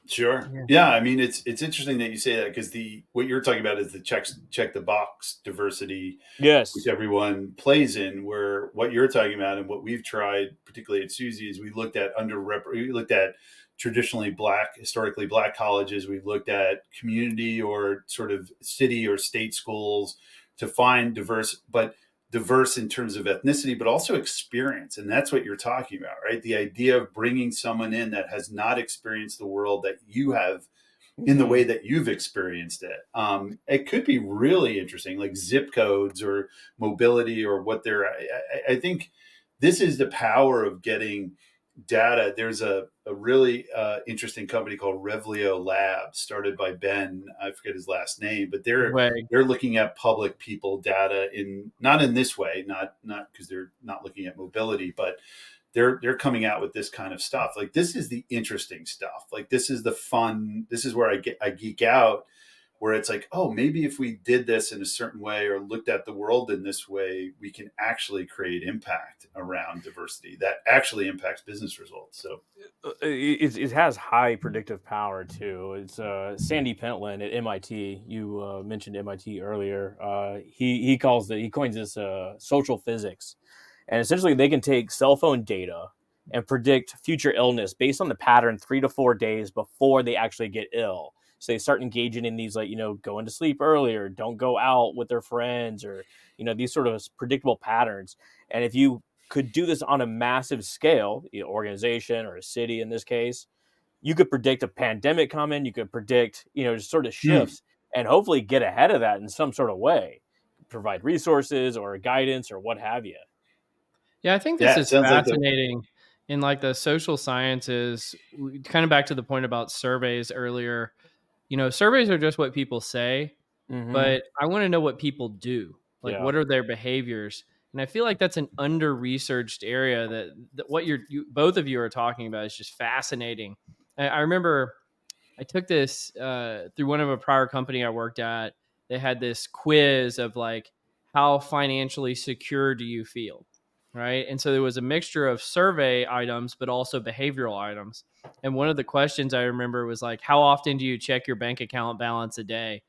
Speaker 3: Sure. Yeah. yeah. I mean, it's it's interesting that you say that because the what you're talking about is the check check the box diversity,
Speaker 1: yes,
Speaker 3: which everyone plays in. Where what you're talking about and what we've tried, particularly at Suzy, is we looked at under we looked at traditionally black, historically black colleges. We've looked at community or sort of city or state schools to find diverse, but diverse in terms of ethnicity, but also experience. And that's what you're talking about, right? The idea of bringing someone in that has not experienced the world that you have in the way that you've experienced it. Um, it could be really interesting, like zip codes or mobility or what they're. I, I think this is the power of getting data. There's a, a really uh, interesting company called Revelio Labs, started by Ben. I forget his last name, but they're
Speaker 2: Way.
Speaker 3: they're looking at public people data in not in this way, not not because they're not looking at mobility, but they're they're coming out with this kind of stuff. Like this is the interesting stuff. Like this is the fun. This is where I get I geek out where it's like, oh, maybe if we did this in a certain way or looked at the world in this way, we can actually create impact around diversity that actually impacts business results. So
Speaker 1: uh, it, it has high predictive power too. It's uh, Sandy Pentland at MIT. You uh, mentioned MIT earlier. Uh, he he calls it he coins this uh, social physics, and essentially they can take cell phone data and predict future illness based on the pattern three to four days before they actually get ill so they start engaging in these like you know going to sleep earlier don't go out with their friends or you know these sort of predictable patterns and if you could do this on a massive scale you know, organization or a city in this case you could predict a pandemic coming you could predict you know just sort of shifts mm. and hopefully get ahead of that in some sort of way provide resources or guidance or what have you
Speaker 2: yeah i think this yeah, is fascinating like the- in like the social sciences kind of back to the point about surveys earlier you know, surveys are just what people say, mm-hmm. but I want to know what people do. Like, yeah. what are their behaviors? And I feel like that's an under researched area that, that what you're, you, both of you are talking about is just fascinating. I, I remember I took this uh, through one of a prior company I worked at. They had this quiz of like, how financially secure do you feel? Right? And so there was a mixture of survey items, but also behavioral items. And one of the questions I remember was like, How often do you check your bank account balance a day?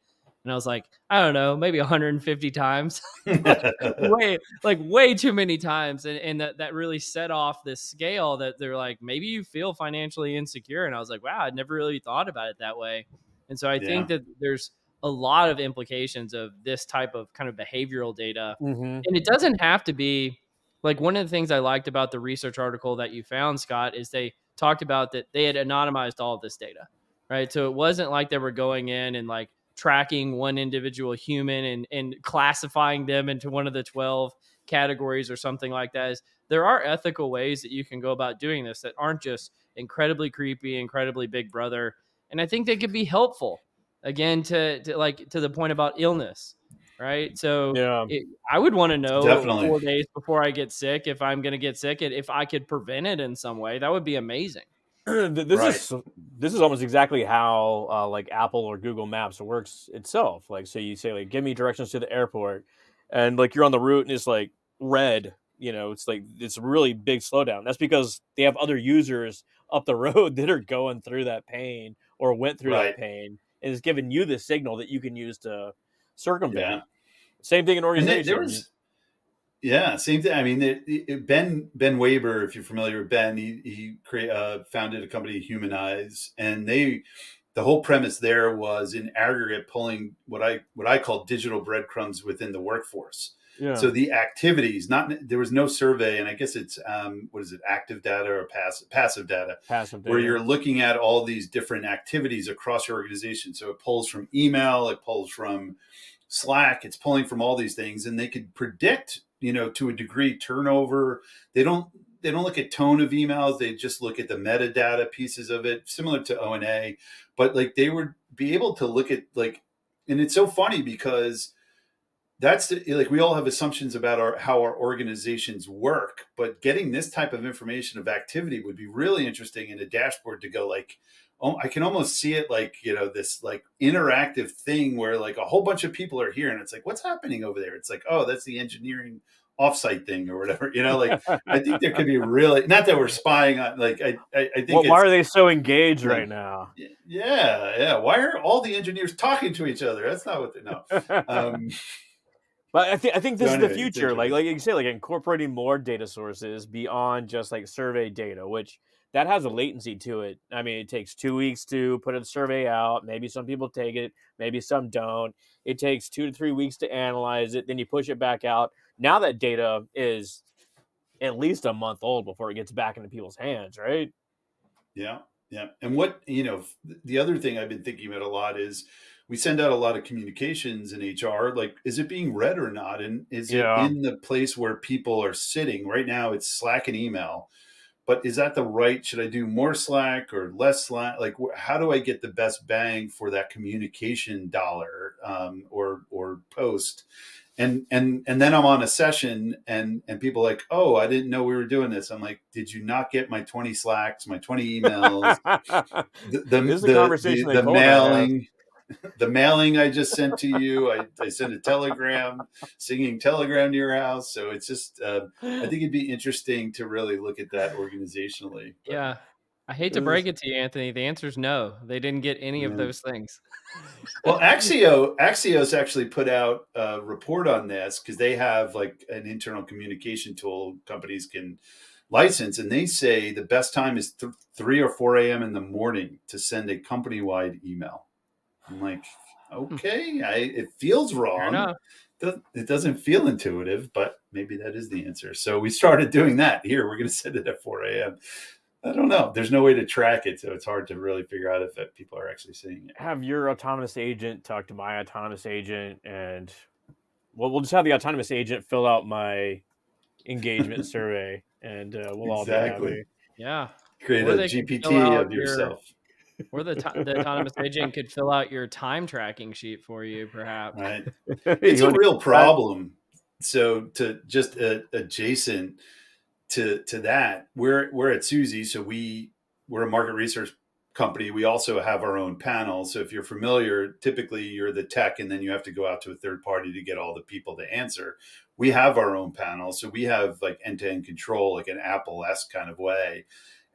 Speaker 2: And I was like, I don't know, maybe 150 times. [laughs] [laughs] way like way too many times. And, and that, that really set off this scale that they're like, maybe you feel financially insecure. And I was like, wow, I'd never really thought about it that way. And so I yeah. think that there's a lot of implications of this type of kind of behavioral data. Mm-hmm. And it doesn't have to be like one of the things I liked about the research article that you found, Scott, is they talked about that they had anonymized all of this data, right? So it wasn't like they were going in and like tracking one individual human and, and classifying them into one of the 12 categories or something like that. Is there are ethical ways that you can go about doing this that aren't just incredibly creepy, incredibly big brother. And I think they could be helpful again to, to like to the point about illness right? So
Speaker 1: yeah,
Speaker 2: it, I would want to know Definitely. four days before I get sick if I'm going to get sick, and if I could prevent it in some way, that would be amazing. [clears throat]
Speaker 1: this right. is this is almost exactly how uh, like Apple or Google Maps works itself. Like, so you say like, give me directions to the airport, and like you're on the route and it's like red. You know, it's like it's a really big slowdown. That's because they have other users up the [laughs] road that are going through that pain or went through right. that pain, and it's giving you the signal that you can use to circumvent. Yeah. Same thing in organization. There was,
Speaker 3: yeah, same thing. I mean, it, it, Ben Ben Waber, if you're familiar with Ben, he he create, uh, founded a company, Humanyze, and they the whole premise there was in aggregate pulling what I what I call digital breadcrumbs within the workforce. Yeah. So the activities, not there was no survey, and I guess it's um, what is it, active data or passive passive data,
Speaker 1: passive data,
Speaker 3: where you're looking at all these different activities across your organization. So it pulls from email, it pulls from Slack, it's pulling from all these things, and they could predict, you know, to a degree turnover. They don't they don't look at tone of emails; they just look at the metadata pieces of it, similar to O and A. But like they would be able to look at like, and it's so funny because that's the, like we all have assumptions about our how our organizations work but getting this type of information of activity would be really interesting in a dashboard to go like oh, I can almost see it like you know this like interactive thing where like a whole bunch of people are here and it's like what's happening over there? It's like oh that's the engineering offsite thing or whatever. You know, like I think there could be [laughs] really not that we're spying on. Like I I, I think
Speaker 1: well, why are they so engaged like, right now?
Speaker 3: Yeah, yeah. Why are all the engineers talking to each other? That's not what they know. [laughs] Um,
Speaker 1: But I think I think this
Speaker 3: No,
Speaker 1: is
Speaker 3: no,
Speaker 1: the future. Like like you say, like incorporating more data sources beyond just like survey data, which that has a latency to it. I mean, it takes two weeks to put a survey out. Maybe some people take it, maybe some don't. It takes two to three weeks to analyze it. Then you push it back out. Now that data is at least a month old before it gets back into people's hands, right?
Speaker 3: Yeah, yeah. And what you know, the other thing I've been thinking about a lot is we send out a lot of communications in HR. Like, is it being read or not? And is
Speaker 1: Yeah.
Speaker 3: it in the place where people are sitting right now? It's Slack and email. But is that the right? Should I do more Slack or less Slack? Like, how do I get the best bang for that communication dollar um, or or post? And and and then I'm on a session and and people are like, oh, I didn't know we were doing this. I'm like, did you not get my 20 Slacks, my 20 [laughs] emails? the, the,
Speaker 1: This is a
Speaker 3: the-
Speaker 1: conversation
Speaker 3: the- the mailing the mailing i just sent to you i, I sent a telegram singing telegram to your house so it's just uh, i think it'd be interesting to really look at that organizationally But,
Speaker 2: Yeah. I hate to break it to you, Anthony. The answer is no. They didn't get any
Speaker 3: Yeah.
Speaker 2: of those things.
Speaker 3: well axio axios actually put out a report on this because they have like an internal communication tool companies can license and they say the best time is th- 3 or 4 a.m in the morning to send a company-wide email i'm like okay I, it feels wrong it doesn't feel intuitive, but maybe that is the answer. So we started doing that. Here, we're going to send it at 4 a.m. I don't know. There's no way to track it, so it's hard to really figure out if it, people are actually seeing it.
Speaker 1: have your autonomous agent talk to my autonomous agent and well, we'll just have the autonomous agent fill out my engagement [laughs] survey and uh, we'll all be
Speaker 3: Exactly.
Speaker 2: Yeah.
Speaker 3: Create
Speaker 2: Or
Speaker 3: a GPT of
Speaker 2: your-
Speaker 3: yourself,
Speaker 2: Or the, ti- the autonomous agent could fill out your time tracking sheet for you, perhaps.
Speaker 3: right? [laughs] [laughs] It's
Speaker 1: You
Speaker 3: a
Speaker 1: wanna-
Speaker 3: real problem. So to just uh, adjacent to to that, we're we're at Suzy, so we we're a market research company. We also have our own panel. So if you're familiar, typically you're the tech, and then you have to go out to a third party to get all the people to answer. We have our own panel, so we have like end to end control, like an Apple esque kind of way.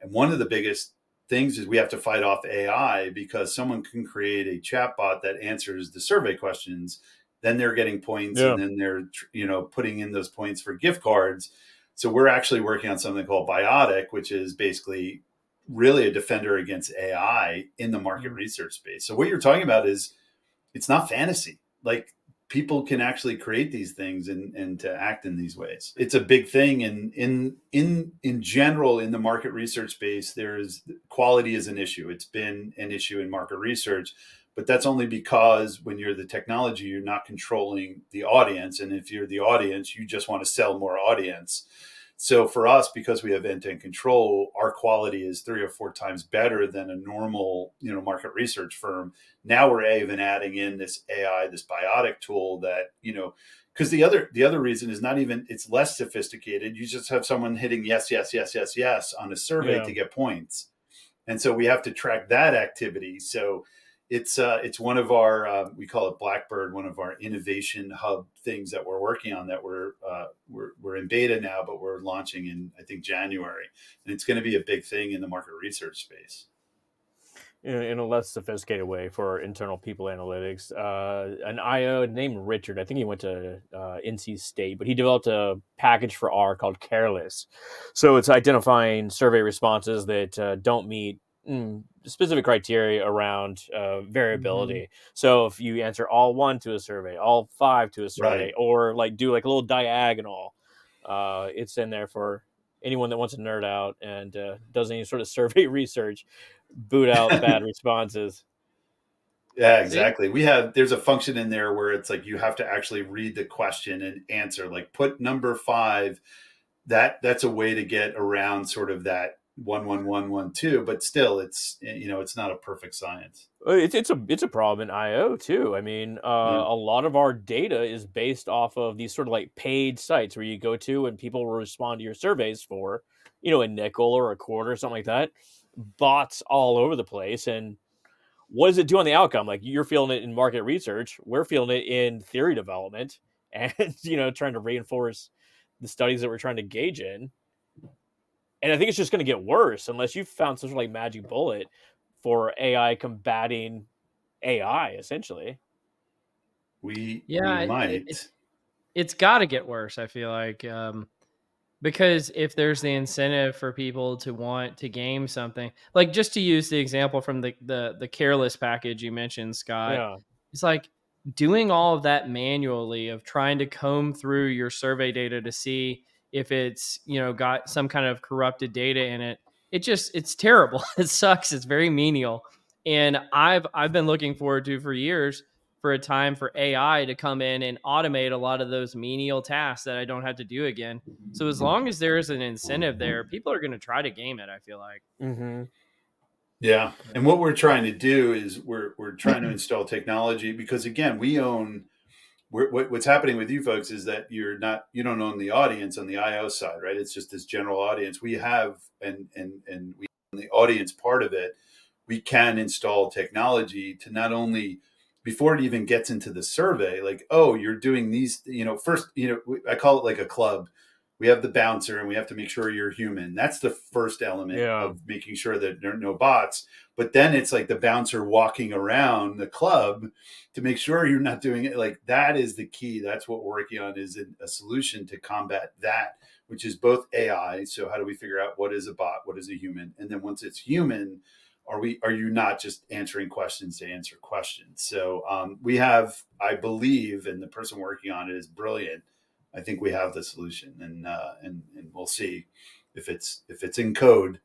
Speaker 3: And one of the biggest things is we have to fight off AI because someone can create a chatbot that answers the survey questions. Then they're getting points,
Speaker 1: Yeah.
Speaker 3: and then they're you know putting in those points for gift cards. So we're actually working on something called Biotic, which is basically really a defender against AI in the market mm-hmm. research space. So what you're talking about is it's not fantasy. Like people can actually create these things and, and to act in these ways. It's a big thing and in in in general in the market research space there's quality is an issue. It's been an issue in market research, but that's only because when you're the technology you're not controlling the audience and if you're the audience you just want to sell more audience. So for us, because we have end-to-end control, our quality is three or four times better than a normal, you know, market research firm. Now we're even adding in this AI, this biotic tool that, you know, because the other the other reason is not even it's less sophisticated. You just have someone hitting yes, yes, yes, yes, yes on a survey
Speaker 1: Yeah.
Speaker 3: to get points, and so we have to track that activity. So it's uh, it's one of our uh, we call it Blackbird, one of our innovation hub things that we're working on that we're uh, we're we're in beta now, but we're launching in I think January, and it's going to be a big thing in the market research space.
Speaker 1: in, in a less sophisticated way for internal people analytics. Uh, an IO named Richard, I think he went to uh, NC State, but he developed a package for R called Careless. So it's identifying survey responses that uh, don't meet specific criteria around uh, variability. So if you answer all one to a survey, all five to a survey,
Speaker 3: Right.
Speaker 1: or like do like a little diagonal, uh, it's in there for anyone that wants to nerd out and uh, does any sort of [laughs] survey research boot out bad [laughs] responses.
Speaker 3: Yeah, exactly. We have there's a function in there where it's like you have to actually read the question and answer. Like put number five. That that's a way to get around sort of that one one one one two, but still it's you know it's not a perfect science.
Speaker 1: Uh, It's it's a it's a problem in IO too. I mean, uh,
Speaker 3: Yeah.
Speaker 1: a lot of our data is based off of these sort of like paid sites where you go to and people will respond to your surveys for, you know, a nickel or a quarter or something like that. Bots all over the place, and what does it do on the outcome? Like you're feeling it in market research, we're feeling it in theory development, [laughs] and you know, trying to reinforce the studies that we're trying to gauge in. And I think it's just going to get worse unless you found some sort of like magic bullet for AI combating AI, essentially.
Speaker 3: We
Speaker 2: Yeah,
Speaker 3: we
Speaker 2: it-
Speaker 3: might.
Speaker 2: it- it's got to get worse. I feel like um, because if there's the incentive for people to want to game something, like just to use the example from the the the careless package you mentioned, Scott,
Speaker 1: yeah.
Speaker 2: it's like doing all of that manually of trying to comb through your survey data to see if it's you know got some kind of corrupted data in it it just it's terrible. [laughs] It sucks. It's very menial. And i've i've been looking forward to for years for a time for ai to come in and automate a lot of those menial tasks that i don't have to do again. So as long as there is an incentive there people are going to try to game it i feel like.
Speaker 1: Mm-hmm.
Speaker 3: Yeah, and what we're trying to do is we're we're trying to install technology because again, we own. What, what's happening with you folks is that you're not you don't own the audience on the IO side, right? It's just this general audience. We have and and and we the audience part of it, we can install technology to not only before it even gets into the survey, like oh, you're doing these, you know, first, you know, I call it like a club we have the bouncer and we have to make sure you're human. That's the first element
Speaker 1: Yeah.
Speaker 3: of making sure that there are no bots. But then it's like the bouncer walking around the club to make sure you're not doing it. Like that is the key. That's what we're working on is a, solution to combat that, which is both AI. So how do we figure out what is a bot, what is a human, and then once it's human, are we are you not just answering questions to answer questions? So um, we have, I believe, and the person working on it is brilliant. I think we have the solution, and uh, and and we'll see if it's if it's in code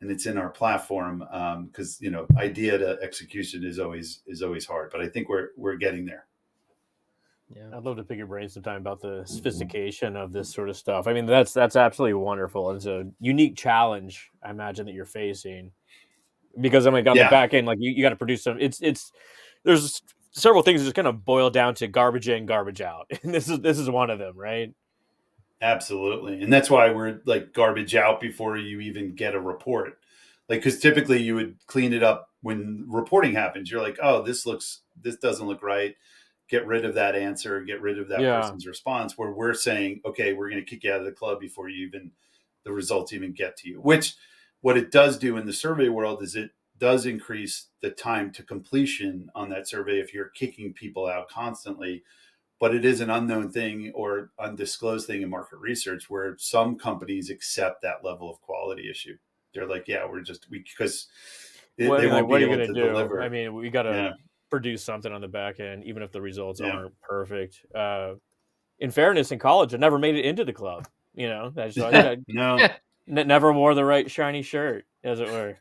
Speaker 3: and it's in our platform because you know idea to execution is always is always hard, but I think we're we're getting there.
Speaker 2: yeah
Speaker 1: I'd love to pick your brain sometime about the sophistication of this sort of stuff. I mean, that's that's absolutely wonderful. It's a unique challenge, I imagine, that you're facing. Because I'm like on
Speaker 3: Yeah.
Speaker 1: the back end, like you, you got to produce some. It's it's there's several things just kind of boil down to garbage in, garbage out, and [laughs] this is this is one of them, right?
Speaker 3: Absolutely. And that's why we're like garbage out before you even get a report. Like, because typically you would clean it up when reporting happens. You're like, oh, this looks, this doesn't look right. Get rid of that answer, get rid of that
Speaker 1: Yeah.
Speaker 3: person's response. Where we're saying, okay, we're going to kick you out of the club before you even, the results even get to you. Which, what it does do in the survey world is it does increase the time to completion on that survey if you're kicking people out constantly but it is an unknown thing or undisclosed thing in market research where some companies accept that level of quality issue. They're like, yeah, we're just we because they,
Speaker 1: What,
Speaker 3: they won't
Speaker 1: what
Speaker 3: be able to
Speaker 1: do?
Speaker 3: deliver.
Speaker 1: I mean, we got to
Speaker 3: yeah,
Speaker 1: produce something on the back end, even if the results
Speaker 3: Yeah.
Speaker 1: aren't perfect. Uh, in fairness, in college, I never made it into the club. You know, I, just, I [laughs]
Speaker 3: no.
Speaker 1: never wore the right shiny shirt, as it were.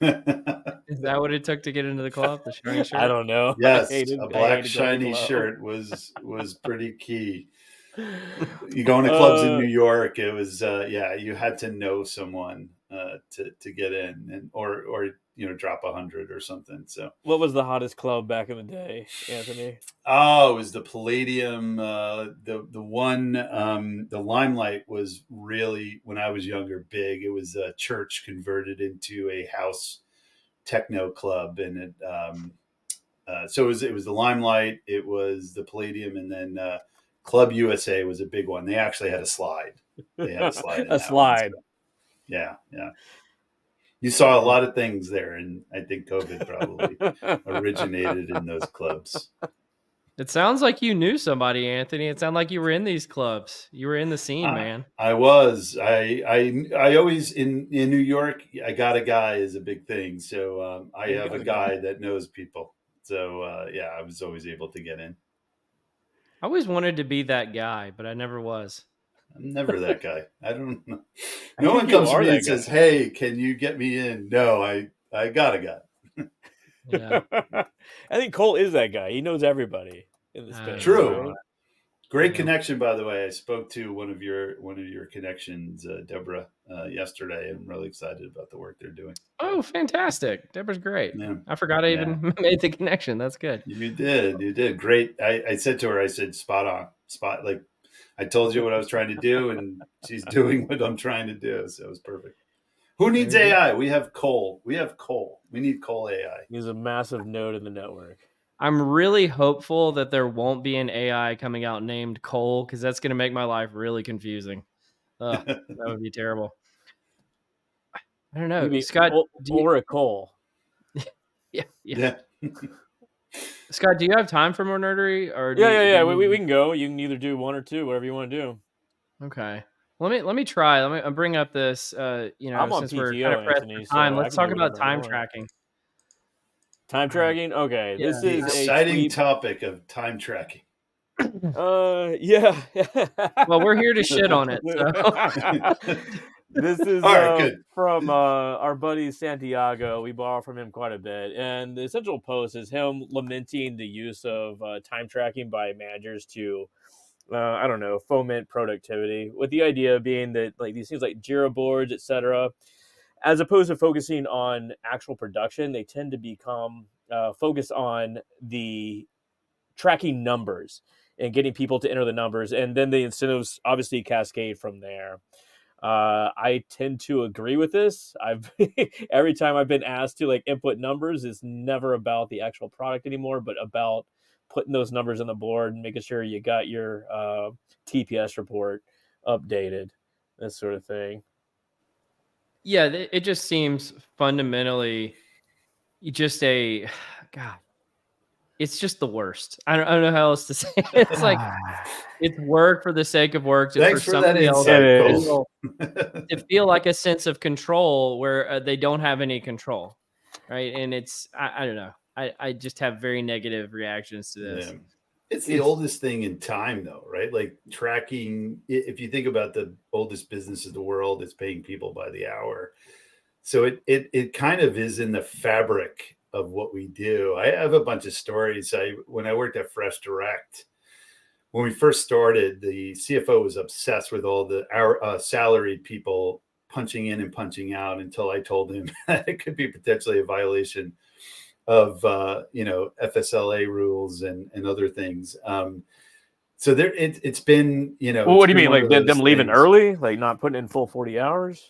Speaker 2: Is that what it took to get into the club the shiny [laughs] shirt
Speaker 1: I don't know. [laughs] I
Speaker 3: yes,
Speaker 1: hated-
Speaker 3: a
Speaker 1: I
Speaker 3: black
Speaker 1: hated going to
Speaker 3: shiny shirt was was [laughs] pretty key. You go into clubs in
Speaker 1: Uh,
Speaker 3: New York, it was uh, yeah, you had to know someone uh, to to get in, and or or you know drop a hundred or something. So
Speaker 1: What was the hottest club back in the day, Anthony?
Speaker 3: Oh, it was the Palladium. Uh, the the one um, the Limelight was really when I was younger big. It was a church converted into a house techno club, and it um, uh, so it was it was the Limelight. It was the Palladium, and then uh, Club USA was a big one. They actually had a slide. They had a [laughs] slide.
Speaker 1: a
Speaker 3: that one,
Speaker 1: slide.
Speaker 3: so- yeah, yeah. You saw a lot of things there, and I think COVID probably originated in those clubs.
Speaker 2: it sounds like you knew somebody anthony it sounded like you were in these clubs you were in the scene
Speaker 3: Ah.
Speaker 2: man
Speaker 3: I was. I I I always in in New York. I got a guy is a big thing. So um, I
Speaker 1: You
Speaker 3: have a
Speaker 1: a
Speaker 3: guy that knows people. So uh, yeah, I was always able to get in.
Speaker 2: i always wanted to be that guy but i never was
Speaker 3: I'm never that guy. I don't [laughs] know. No one comes to me
Speaker 1: that
Speaker 3: and says, "Hey, can you get me in?" No, I I got a guy.
Speaker 2: yeah [laughs]
Speaker 1: I think Cole is that guy. He knows everybody in the
Speaker 2: Uh,
Speaker 1: space.
Speaker 3: True.
Speaker 1: right?
Speaker 3: Great
Speaker 2: Yeah.
Speaker 3: connection, by the way. I spoke to one of your one of your connections, uh, Deborah, uh, yesterday. I'm really excited about the work they're doing.
Speaker 2: oh fantastic deborah's great
Speaker 3: Yeah.
Speaker 2: i forgot i even [laughs] made the connection that's good
Speaker 3: You did. You did. Great. I, I said to her, I said, spot on. Spot like I told you what I was trying to do, and she's [laughs] doing what I'm trying to do. So it was perfect. Who needs AI? We have Cole. We have Cole. We need Cole AI.
Speaker 1: He's a massive node in the network.
Speaker 2: I'm really hopeful that there won't be an AI coming out named Cole because that's going to make my life really confusing. Ugh, [laughs] that would be terrible. I don't know,
Speaker 1: Maybe
Speaker 2: Scott.
Speaker 1: or,
Speaker 2: you-
Speaker 1: or a Cole. [laughs]
Speaker 2: yeah, yeah.
Speaker 3: Yeah.
Speaker 2: Scott, do you have time for more nerdery? Or do
Speaker 1: Yeah,
Speaker 2: you-
Speaker 1: yeah,
Speaker 2: do
Speaker 1: yeah. We, we, can go. You can either do one or two, whatever you want to do.
Speaker 2: Okay. Let me let me try. Let me I'll bring up this. Uh, you know,
Speaker 1: I'm on
Speaker 2: since we're kind of pressed
Speaker 1: Anthony, so
Speaker 2: time,
Speaker 1: I
Speaker 2: let's talk about time
Speaker 1: want.
Speaker 2: tracking.
Speaker 1: Time tracking. Okay, this is a
Speaker 3: Exciting
Speaker 1: tweet-
Speaker 3: topic of time tracking.
Speaker 1: Uh, yeah. [laughs]
Speaker 2: Well, we're here to shit on it. [laughs] So. [laughs]
Speaker 1: this is
Speaker 3: right,
Speaker 1: uh, from uh, our buddy Santiago. We borrow from him quite a bit, and the central post is him lamenting the use of uh, time tracking by managers to, uh, I don't know, foment productivity. With the idea being that like these things like Jira boards, etc., as opposed to focusing on actual production, they tend to become uh, focused on the tracking numbers and getting people to enter the numbers, and then the incentives obviously cascade from there. Uh, I tend to agree with this. I've [laughs] every time I've been asked to like input numbers, it's never about the actual product anymore, but about putting those numbers on the board and making sure you got your uh, TPS report updated, this sort of thing.
Speaker 2: yeah, it just seems fundamentally just a [sighs] God. It's just the worst. I don't, I don't know how else to [laughs] say. It. It's like [sighs] it's work for the sake of work. Just
Speaker 3: Thanks
Speaker 2: for
Speaker 3: for that
Speaker 2: somebody else
Speaker 1: It
Speaker 2: to feel- [laughs] to feel like a sense of control where uh, they don't have any control, right? And it's I, I don't know. I, I just have very negative reactions to this.
Speaker 3: Yeah. It's the oldest thing in time, though, right? Like tracking. If you think about the oldest business in the world, it's paying people by the hour. So it it it kind of is in the fabric of what we do. I have a bunch of stories. I when I worked at Fresh Direct, when we first started, the CFO was obsessed with all the our uh, salaried people punching in and punching out until I told him [laughs] that it could be potentially a violation of uh, you know FSLA rules and and other things. Um, so there, it, it's been you know.
Speaker 1: Well, what do you mean, like them leaving
Speaker 3: things.
Speaker 1: early, like not putting in full forty hours?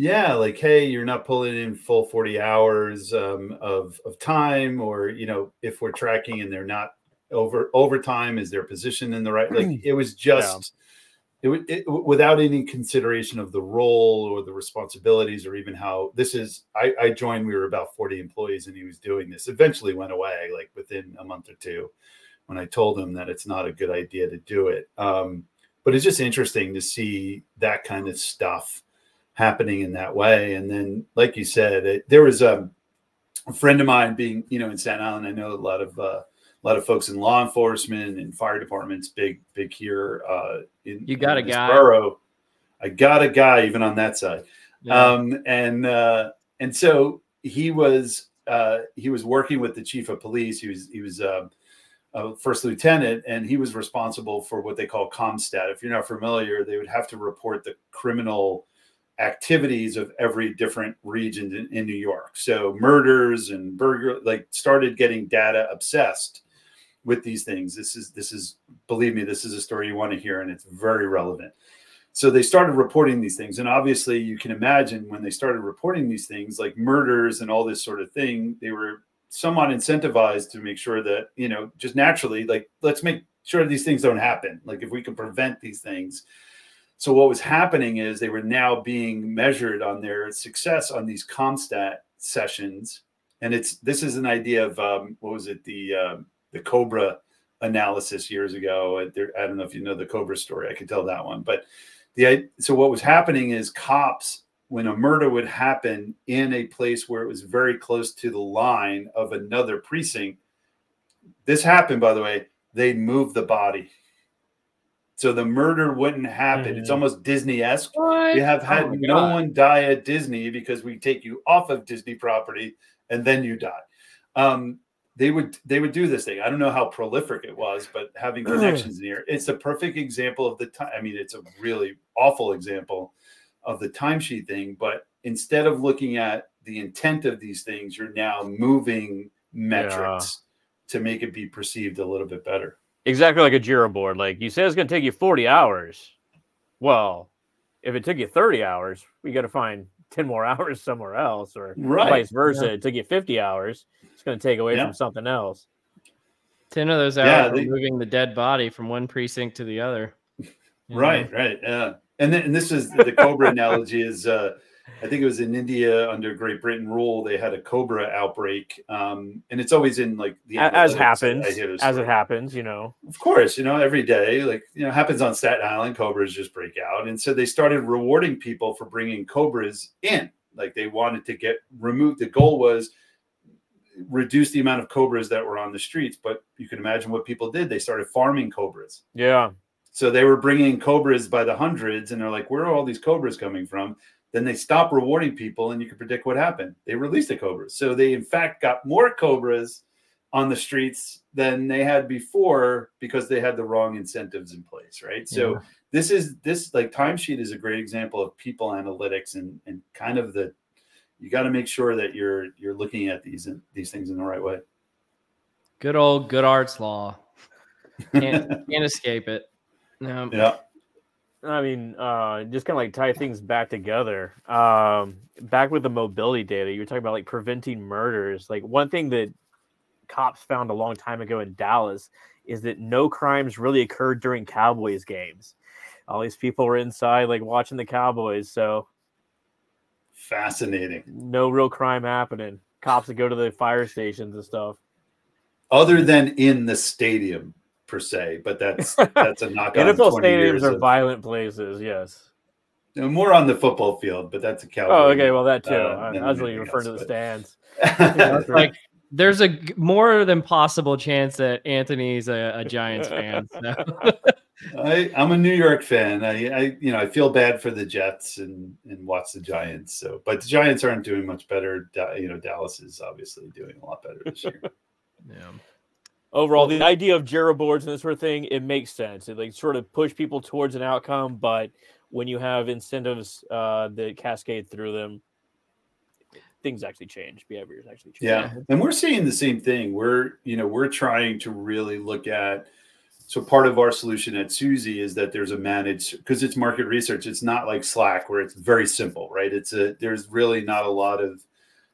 Speaker 3: Yeah, like hey, you're not pulling in full forty hours um, of of time, or you know, if we're tracking and they're not over overtime, is their position in the right? Like it was just. It, wa- it without any consideration of the role or the responsibilities or even how this is I, I joined we were about 40 employees and he was doing this eventually went away like within a month or two when i told him that it's not a good idea to do it um, but it's just interesting to see that kind of stuff happening in that way and then like you said it, there was um, a friend of mine being you know in Staten Island. I know a lot of uh, a lot of folks in law enforcement and fire departments. Big big here. Uh, in
Speaker 2: You got
Speaker 3: in
Speaker 2: a guy.
Speaker 3: borough. I got a guy even on that side.
Speaker 2: Yeah.
Speaker 3: Um, and uh, and so he was uh, he was working with the chief of police. He was he was uh, a first lieutenant, and he was responsible for what they call CompStat. If you're not familiar, they would have to report the criminal activities of every different region in, in New York. So murders and burger like started getting data obsessed with these things. This is this is believe me, this is a story you want to hear, and it's very relevant. So they started reporting these things, and obviously you can imagine when they started reporting these things, like murders and all this sort of thing, they were somewhat incentivized to make sure that you know just naturally, like let's make sure these things don't happen. Like if we can prevent these things. So what was happening is they were now being measured on their success on these CompStat sessions, and it's this is an idea of um, what was it the um the Cobra analysis years ago. Uh, I don't know if you know the Cobra story. I could tell that one, but the so what was happening is cops when a murder would happen in a place where it was very close to the line of another precinct. This happened, by the way. They'd move the body. So the murder wouldn't happen. It's
Speaker 1: Mhm.
Speaker 3: almost Disney esque.
Speaker 2: What?
Speaker 3: We have
Speaker 2: Oh
Speaker 3: had
Speaker 2: my
Speaker 3: no
Speaker 2: God.
Speaker 3: one die at Disney because we take you off of Disney property and then you die. Um, they would they would do this thing. I don't know how prolific it was, but having connections near it's a perfect example of the time. I mean, it's a really awful example of the timesheet thing. But instead of looking at the intent of these things, you're now moving metrics to make it be perceived a little bit better.
Speaker 1: Exactly like a Jira board. Like you said, it's going to take you 40 hours. Well, if it took you 30 hours, we got to find [laughs] 10 more hours somewhere else, or
Speaker 3: Right.
Speaker 1: vice versa. It took you 50 hours. It's going to take away
Speaker 3: Yeah.
Speaker 1: from something else.
Speaker 2: Ten of those hours
Speaker 3: Yeah, they-
Speaker 2: moving the dead body from one precinct to the other. You know?
Speaker 3: Right, right. Yeah. And then and this is the Cobra [laughs] analogy is uh I think it was in India under Great Britain rule. They had a cobra outbreak, um, and it's always in like the
Speaker 1: as happens,
Speaker 3: I hear
Speaker 1: as it happens, you know.
Speaker 3: Of course, you know, every day, like, you know, happens on Staten Island, cobras just break out. And so they started rewarding people for bringing cobras in. Like they wanted to get removed. The goal was reduce the amount of cobras that were on the streets. But you can imagine what people did. They started farming cobras.
Speaker 1: Yeah,
Speaker 3: So they were bringing cobras by the hundreds. And they're like, where are all these cobras coming from? Then they stop rewarding people. And you can predict what happened. They released the cobras. So they, in fact, got more cobras on the streets than they had before because they had the wrong incentives in place, right? So
Speaker 2: Yeah.
Speaker 3: this is this like timesheet is a great example of people analytics and and kind of the you got to make sure that you're you're looking at these these things in the right way.
Speaker 2: Good old Goodhart's law. Can't [laughs] can't escape it. No.
Speaker 3: Yeah.
Speaker 1: I mean, uh, just kind of like tie things back together. Um, back with the mobility data, you were talking about like preventing murders. Like one thing that cops found a long time ago in Dallas is that no crimes really occurred during Cowboys games. All these people were inside, like watching the Cowboys, so
Speaker 3: Fascinating.
Speaker 1: no real crime happening. Cops would go to the fire stations and stuff.
Speaker 3: Other than in the stadium per se, but that's [laughs] that's a knock on
Speaker 1: NFL
Speaker 3: 20
Speaker 1: stadiums are
Speaker 3: of-
Speaker 1: violent places. Yes.
Speaker 3: more on the football field, but that's a cowboy.
Speaker 1: Oh, okay. Well, that too.
Speaker 3: uh,
Speaker 1: I, was really referring to the
Speaker 3: but-
Speaker 1: stands. [laughs]
Speaker 2: It's like there's a more than possible chance that Anthony's a, a Giants fan. So. [laughs]
Speaker 3: I, I'm a New York fan. I, I, you know, I feel bad for the Jets and and watch the Giants. So, but the Giants aren't doing much better. You know, Dallas is obviously doing a lot better this year.
Speaker 2: yeah.
Speaker 1: Overall the idea of Jira boards and this sort of thing it makes sense it like sort of push people towards an outcome but when you have incentives uh, that cascade through them things actually change behaviors actually change
Speaker 3: Yeah. And we're seeing the same thing. We're, you know, we're trying to really look at so part of our solution at Suzy is that there's a managed because it's market research. It's not like Slack where it's very simple, right? It's a there's really not a lot of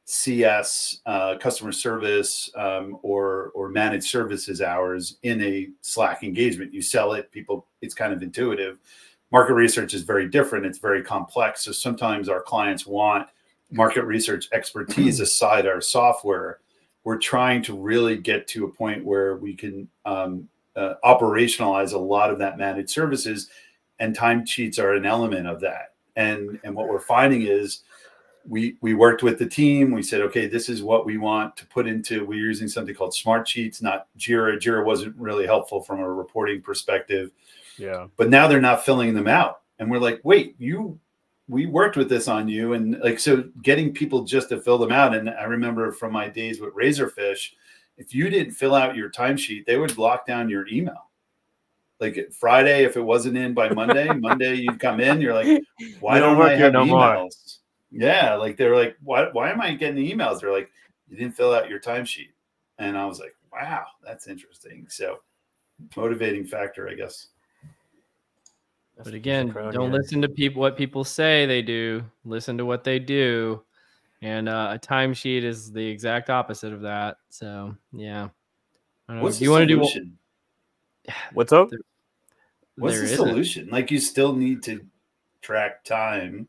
Speaker 3: CS uh, customer service um, or or managed services hours in a Slack engagement. You sell it, people. It's kind of intuitive. Market research is very different. It's very complex. So sometimes our clients want market research expertise [clears throat] aside our software, we're trying to really get to a point where we can um, uh, operationalize a lot of that managed services, and timesheets are an element of that. And and what we're finding is we we worked with the team. We said, okay, this is what we want to put into. We're using something called Smart Sheets, not Jira. Jira wasn't really helpful from a reporting perspective
Speaker 1: yeah
Speaker 3: but now they're not filling them out and we're like wait you we worked with this on you and like so getting people just to fill them out and i remember from my days with razorfish if you didn't fill out your timesheet they would lock down your email like friday if it wasn't in by monday [laughs] monday you'd come in you're like why
Speaker 1: don't
Speaker 3: don't,
Speaker 1: work
Speaker 3: i
Speaker 1: here
Speaker 3: have
Speaker 1: no more.
Speaker 3: emails yeah like they're like why, why am i getting the emails they're like you didn't fill out your timesheet and i was like wow that's interesting so motivating factor i guess
Speaker 1: That's
Speaker 2: But again,
Speaker 1: Crown
Speaker 2: don't
Speaker 1: here.
Speaker 2: listen to people what people say they do. Listen to what they do. And uh, a timesheet is the exact opposite of that. So yeah. I don't
Speaker 3: what's
Speaker 2: Do you
Speaker 3: the
Speaker 2: want to do
Speaker 3: solution? [sighs]
Speaker 1: what's up
Speaker 3: What's
Speaker 2: There
Speaker 3: the
Speaker 2: isn't.
Speaker 3: solution? Like you still need to track time.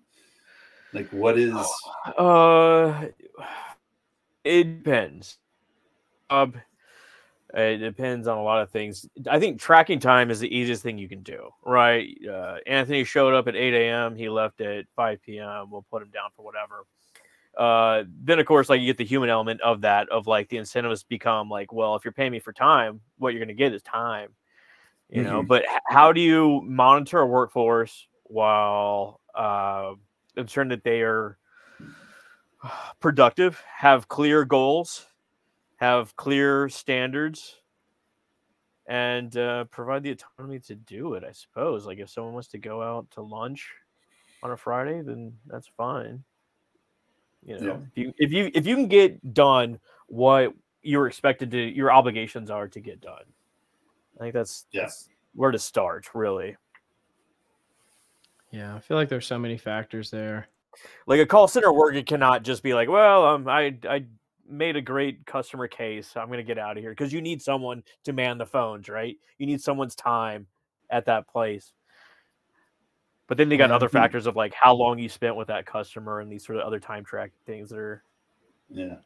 Speaker 3: Like what is
Speaker 1: uh it depends. Uh, it depends on a lot of things. I think tracking time is the easiest thing you can do right? Uh, anthony showed up at 8 a.m he left at 5 p.m we'll put him down for whatever. Uh, then of course like you get the human element of that of like the incentives become like well if you're paying me for time what you're going to get is time you know?
Speaker 3: Mhm.
Speaker 1: but h- how do you monitor a workforce while uh, ensuring that they are productive have clear goals have clear standards and uh, provide the autonomy to do it i suppose. Like if someone wants to go out to lunch on a friday then that's fine. You know if you if you if you can get done what you're expected to your obligations are to get done. I think that's,
Speaker 3: Yeah.
Speaker 1: that's where to start really
Speaker 2: Yeah, I feel like there's so many factors there.
Speaker 1: like a call center worker cannot just be like well um i i made a great customer case i'm going to get out of here because you need someone to man the phones right you need someone's time at that place But then they got
Speaker 2: Yeah.
Speaker 1: other factors of like how long you spent with that customer and these sort of other time track things that are
Speaker 3: Yeah.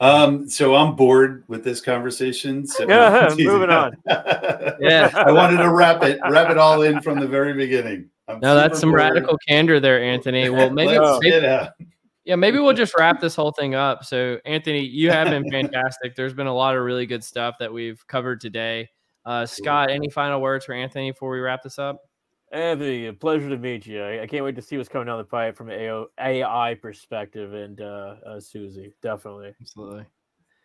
Speaker 3: Um, so I'm bored with this conversation. So
Speaker 1: Yeah, [laughs] moving on.
Speaker 2: Yeah.
Speaker 3: I wanted to wrap it, wrap it all in from the very beginning. I'm
Speaker 2: No, that's some
Speaker 3: bored.
Speaker 2: radical candor there, Anthony. Well, maybe,
Speaker 3: Let's
Speaker 2: maybe
Speaker 3: out.
Speaker 2: yeah, maybe we'll just wrap this whole thing up. So, Anthony, you have been [laughs] fantastic. There's been a lot of really good stuff that we've covered today. Uh, Scott, any final words for Anthony before we wrap this up?
Speaker 1: Anthony, a pleasure to meet you. I, I can't wait to see what's coming down the pipe from an AO, AI perspective and uh, uh, Suzy. Definitely.
Speaker 2: Absolutely.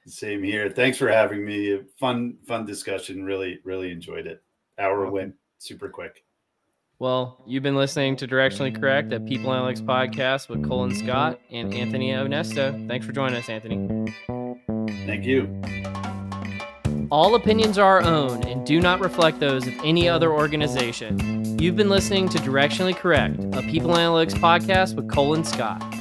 Speaker 3: Same here. Thanks for having me. Fun, fun discussion. Really, really enjoyed it. Hour
Speaker 2: Welcome.
Speaker 3: went super quick.
Speaker 2: Well, you've been listening to Directionally Correct, a People Analytics podcast with Cole and Scott and Anthony Onesto. Thanks for joining us, Anthony.
Speaker 3: Thank you.
Speaker 2: All opinions are our own and do not reflect those of any other organization. You've been listening to Directionally Correct, a People Analytics podcast with Cole and Scott.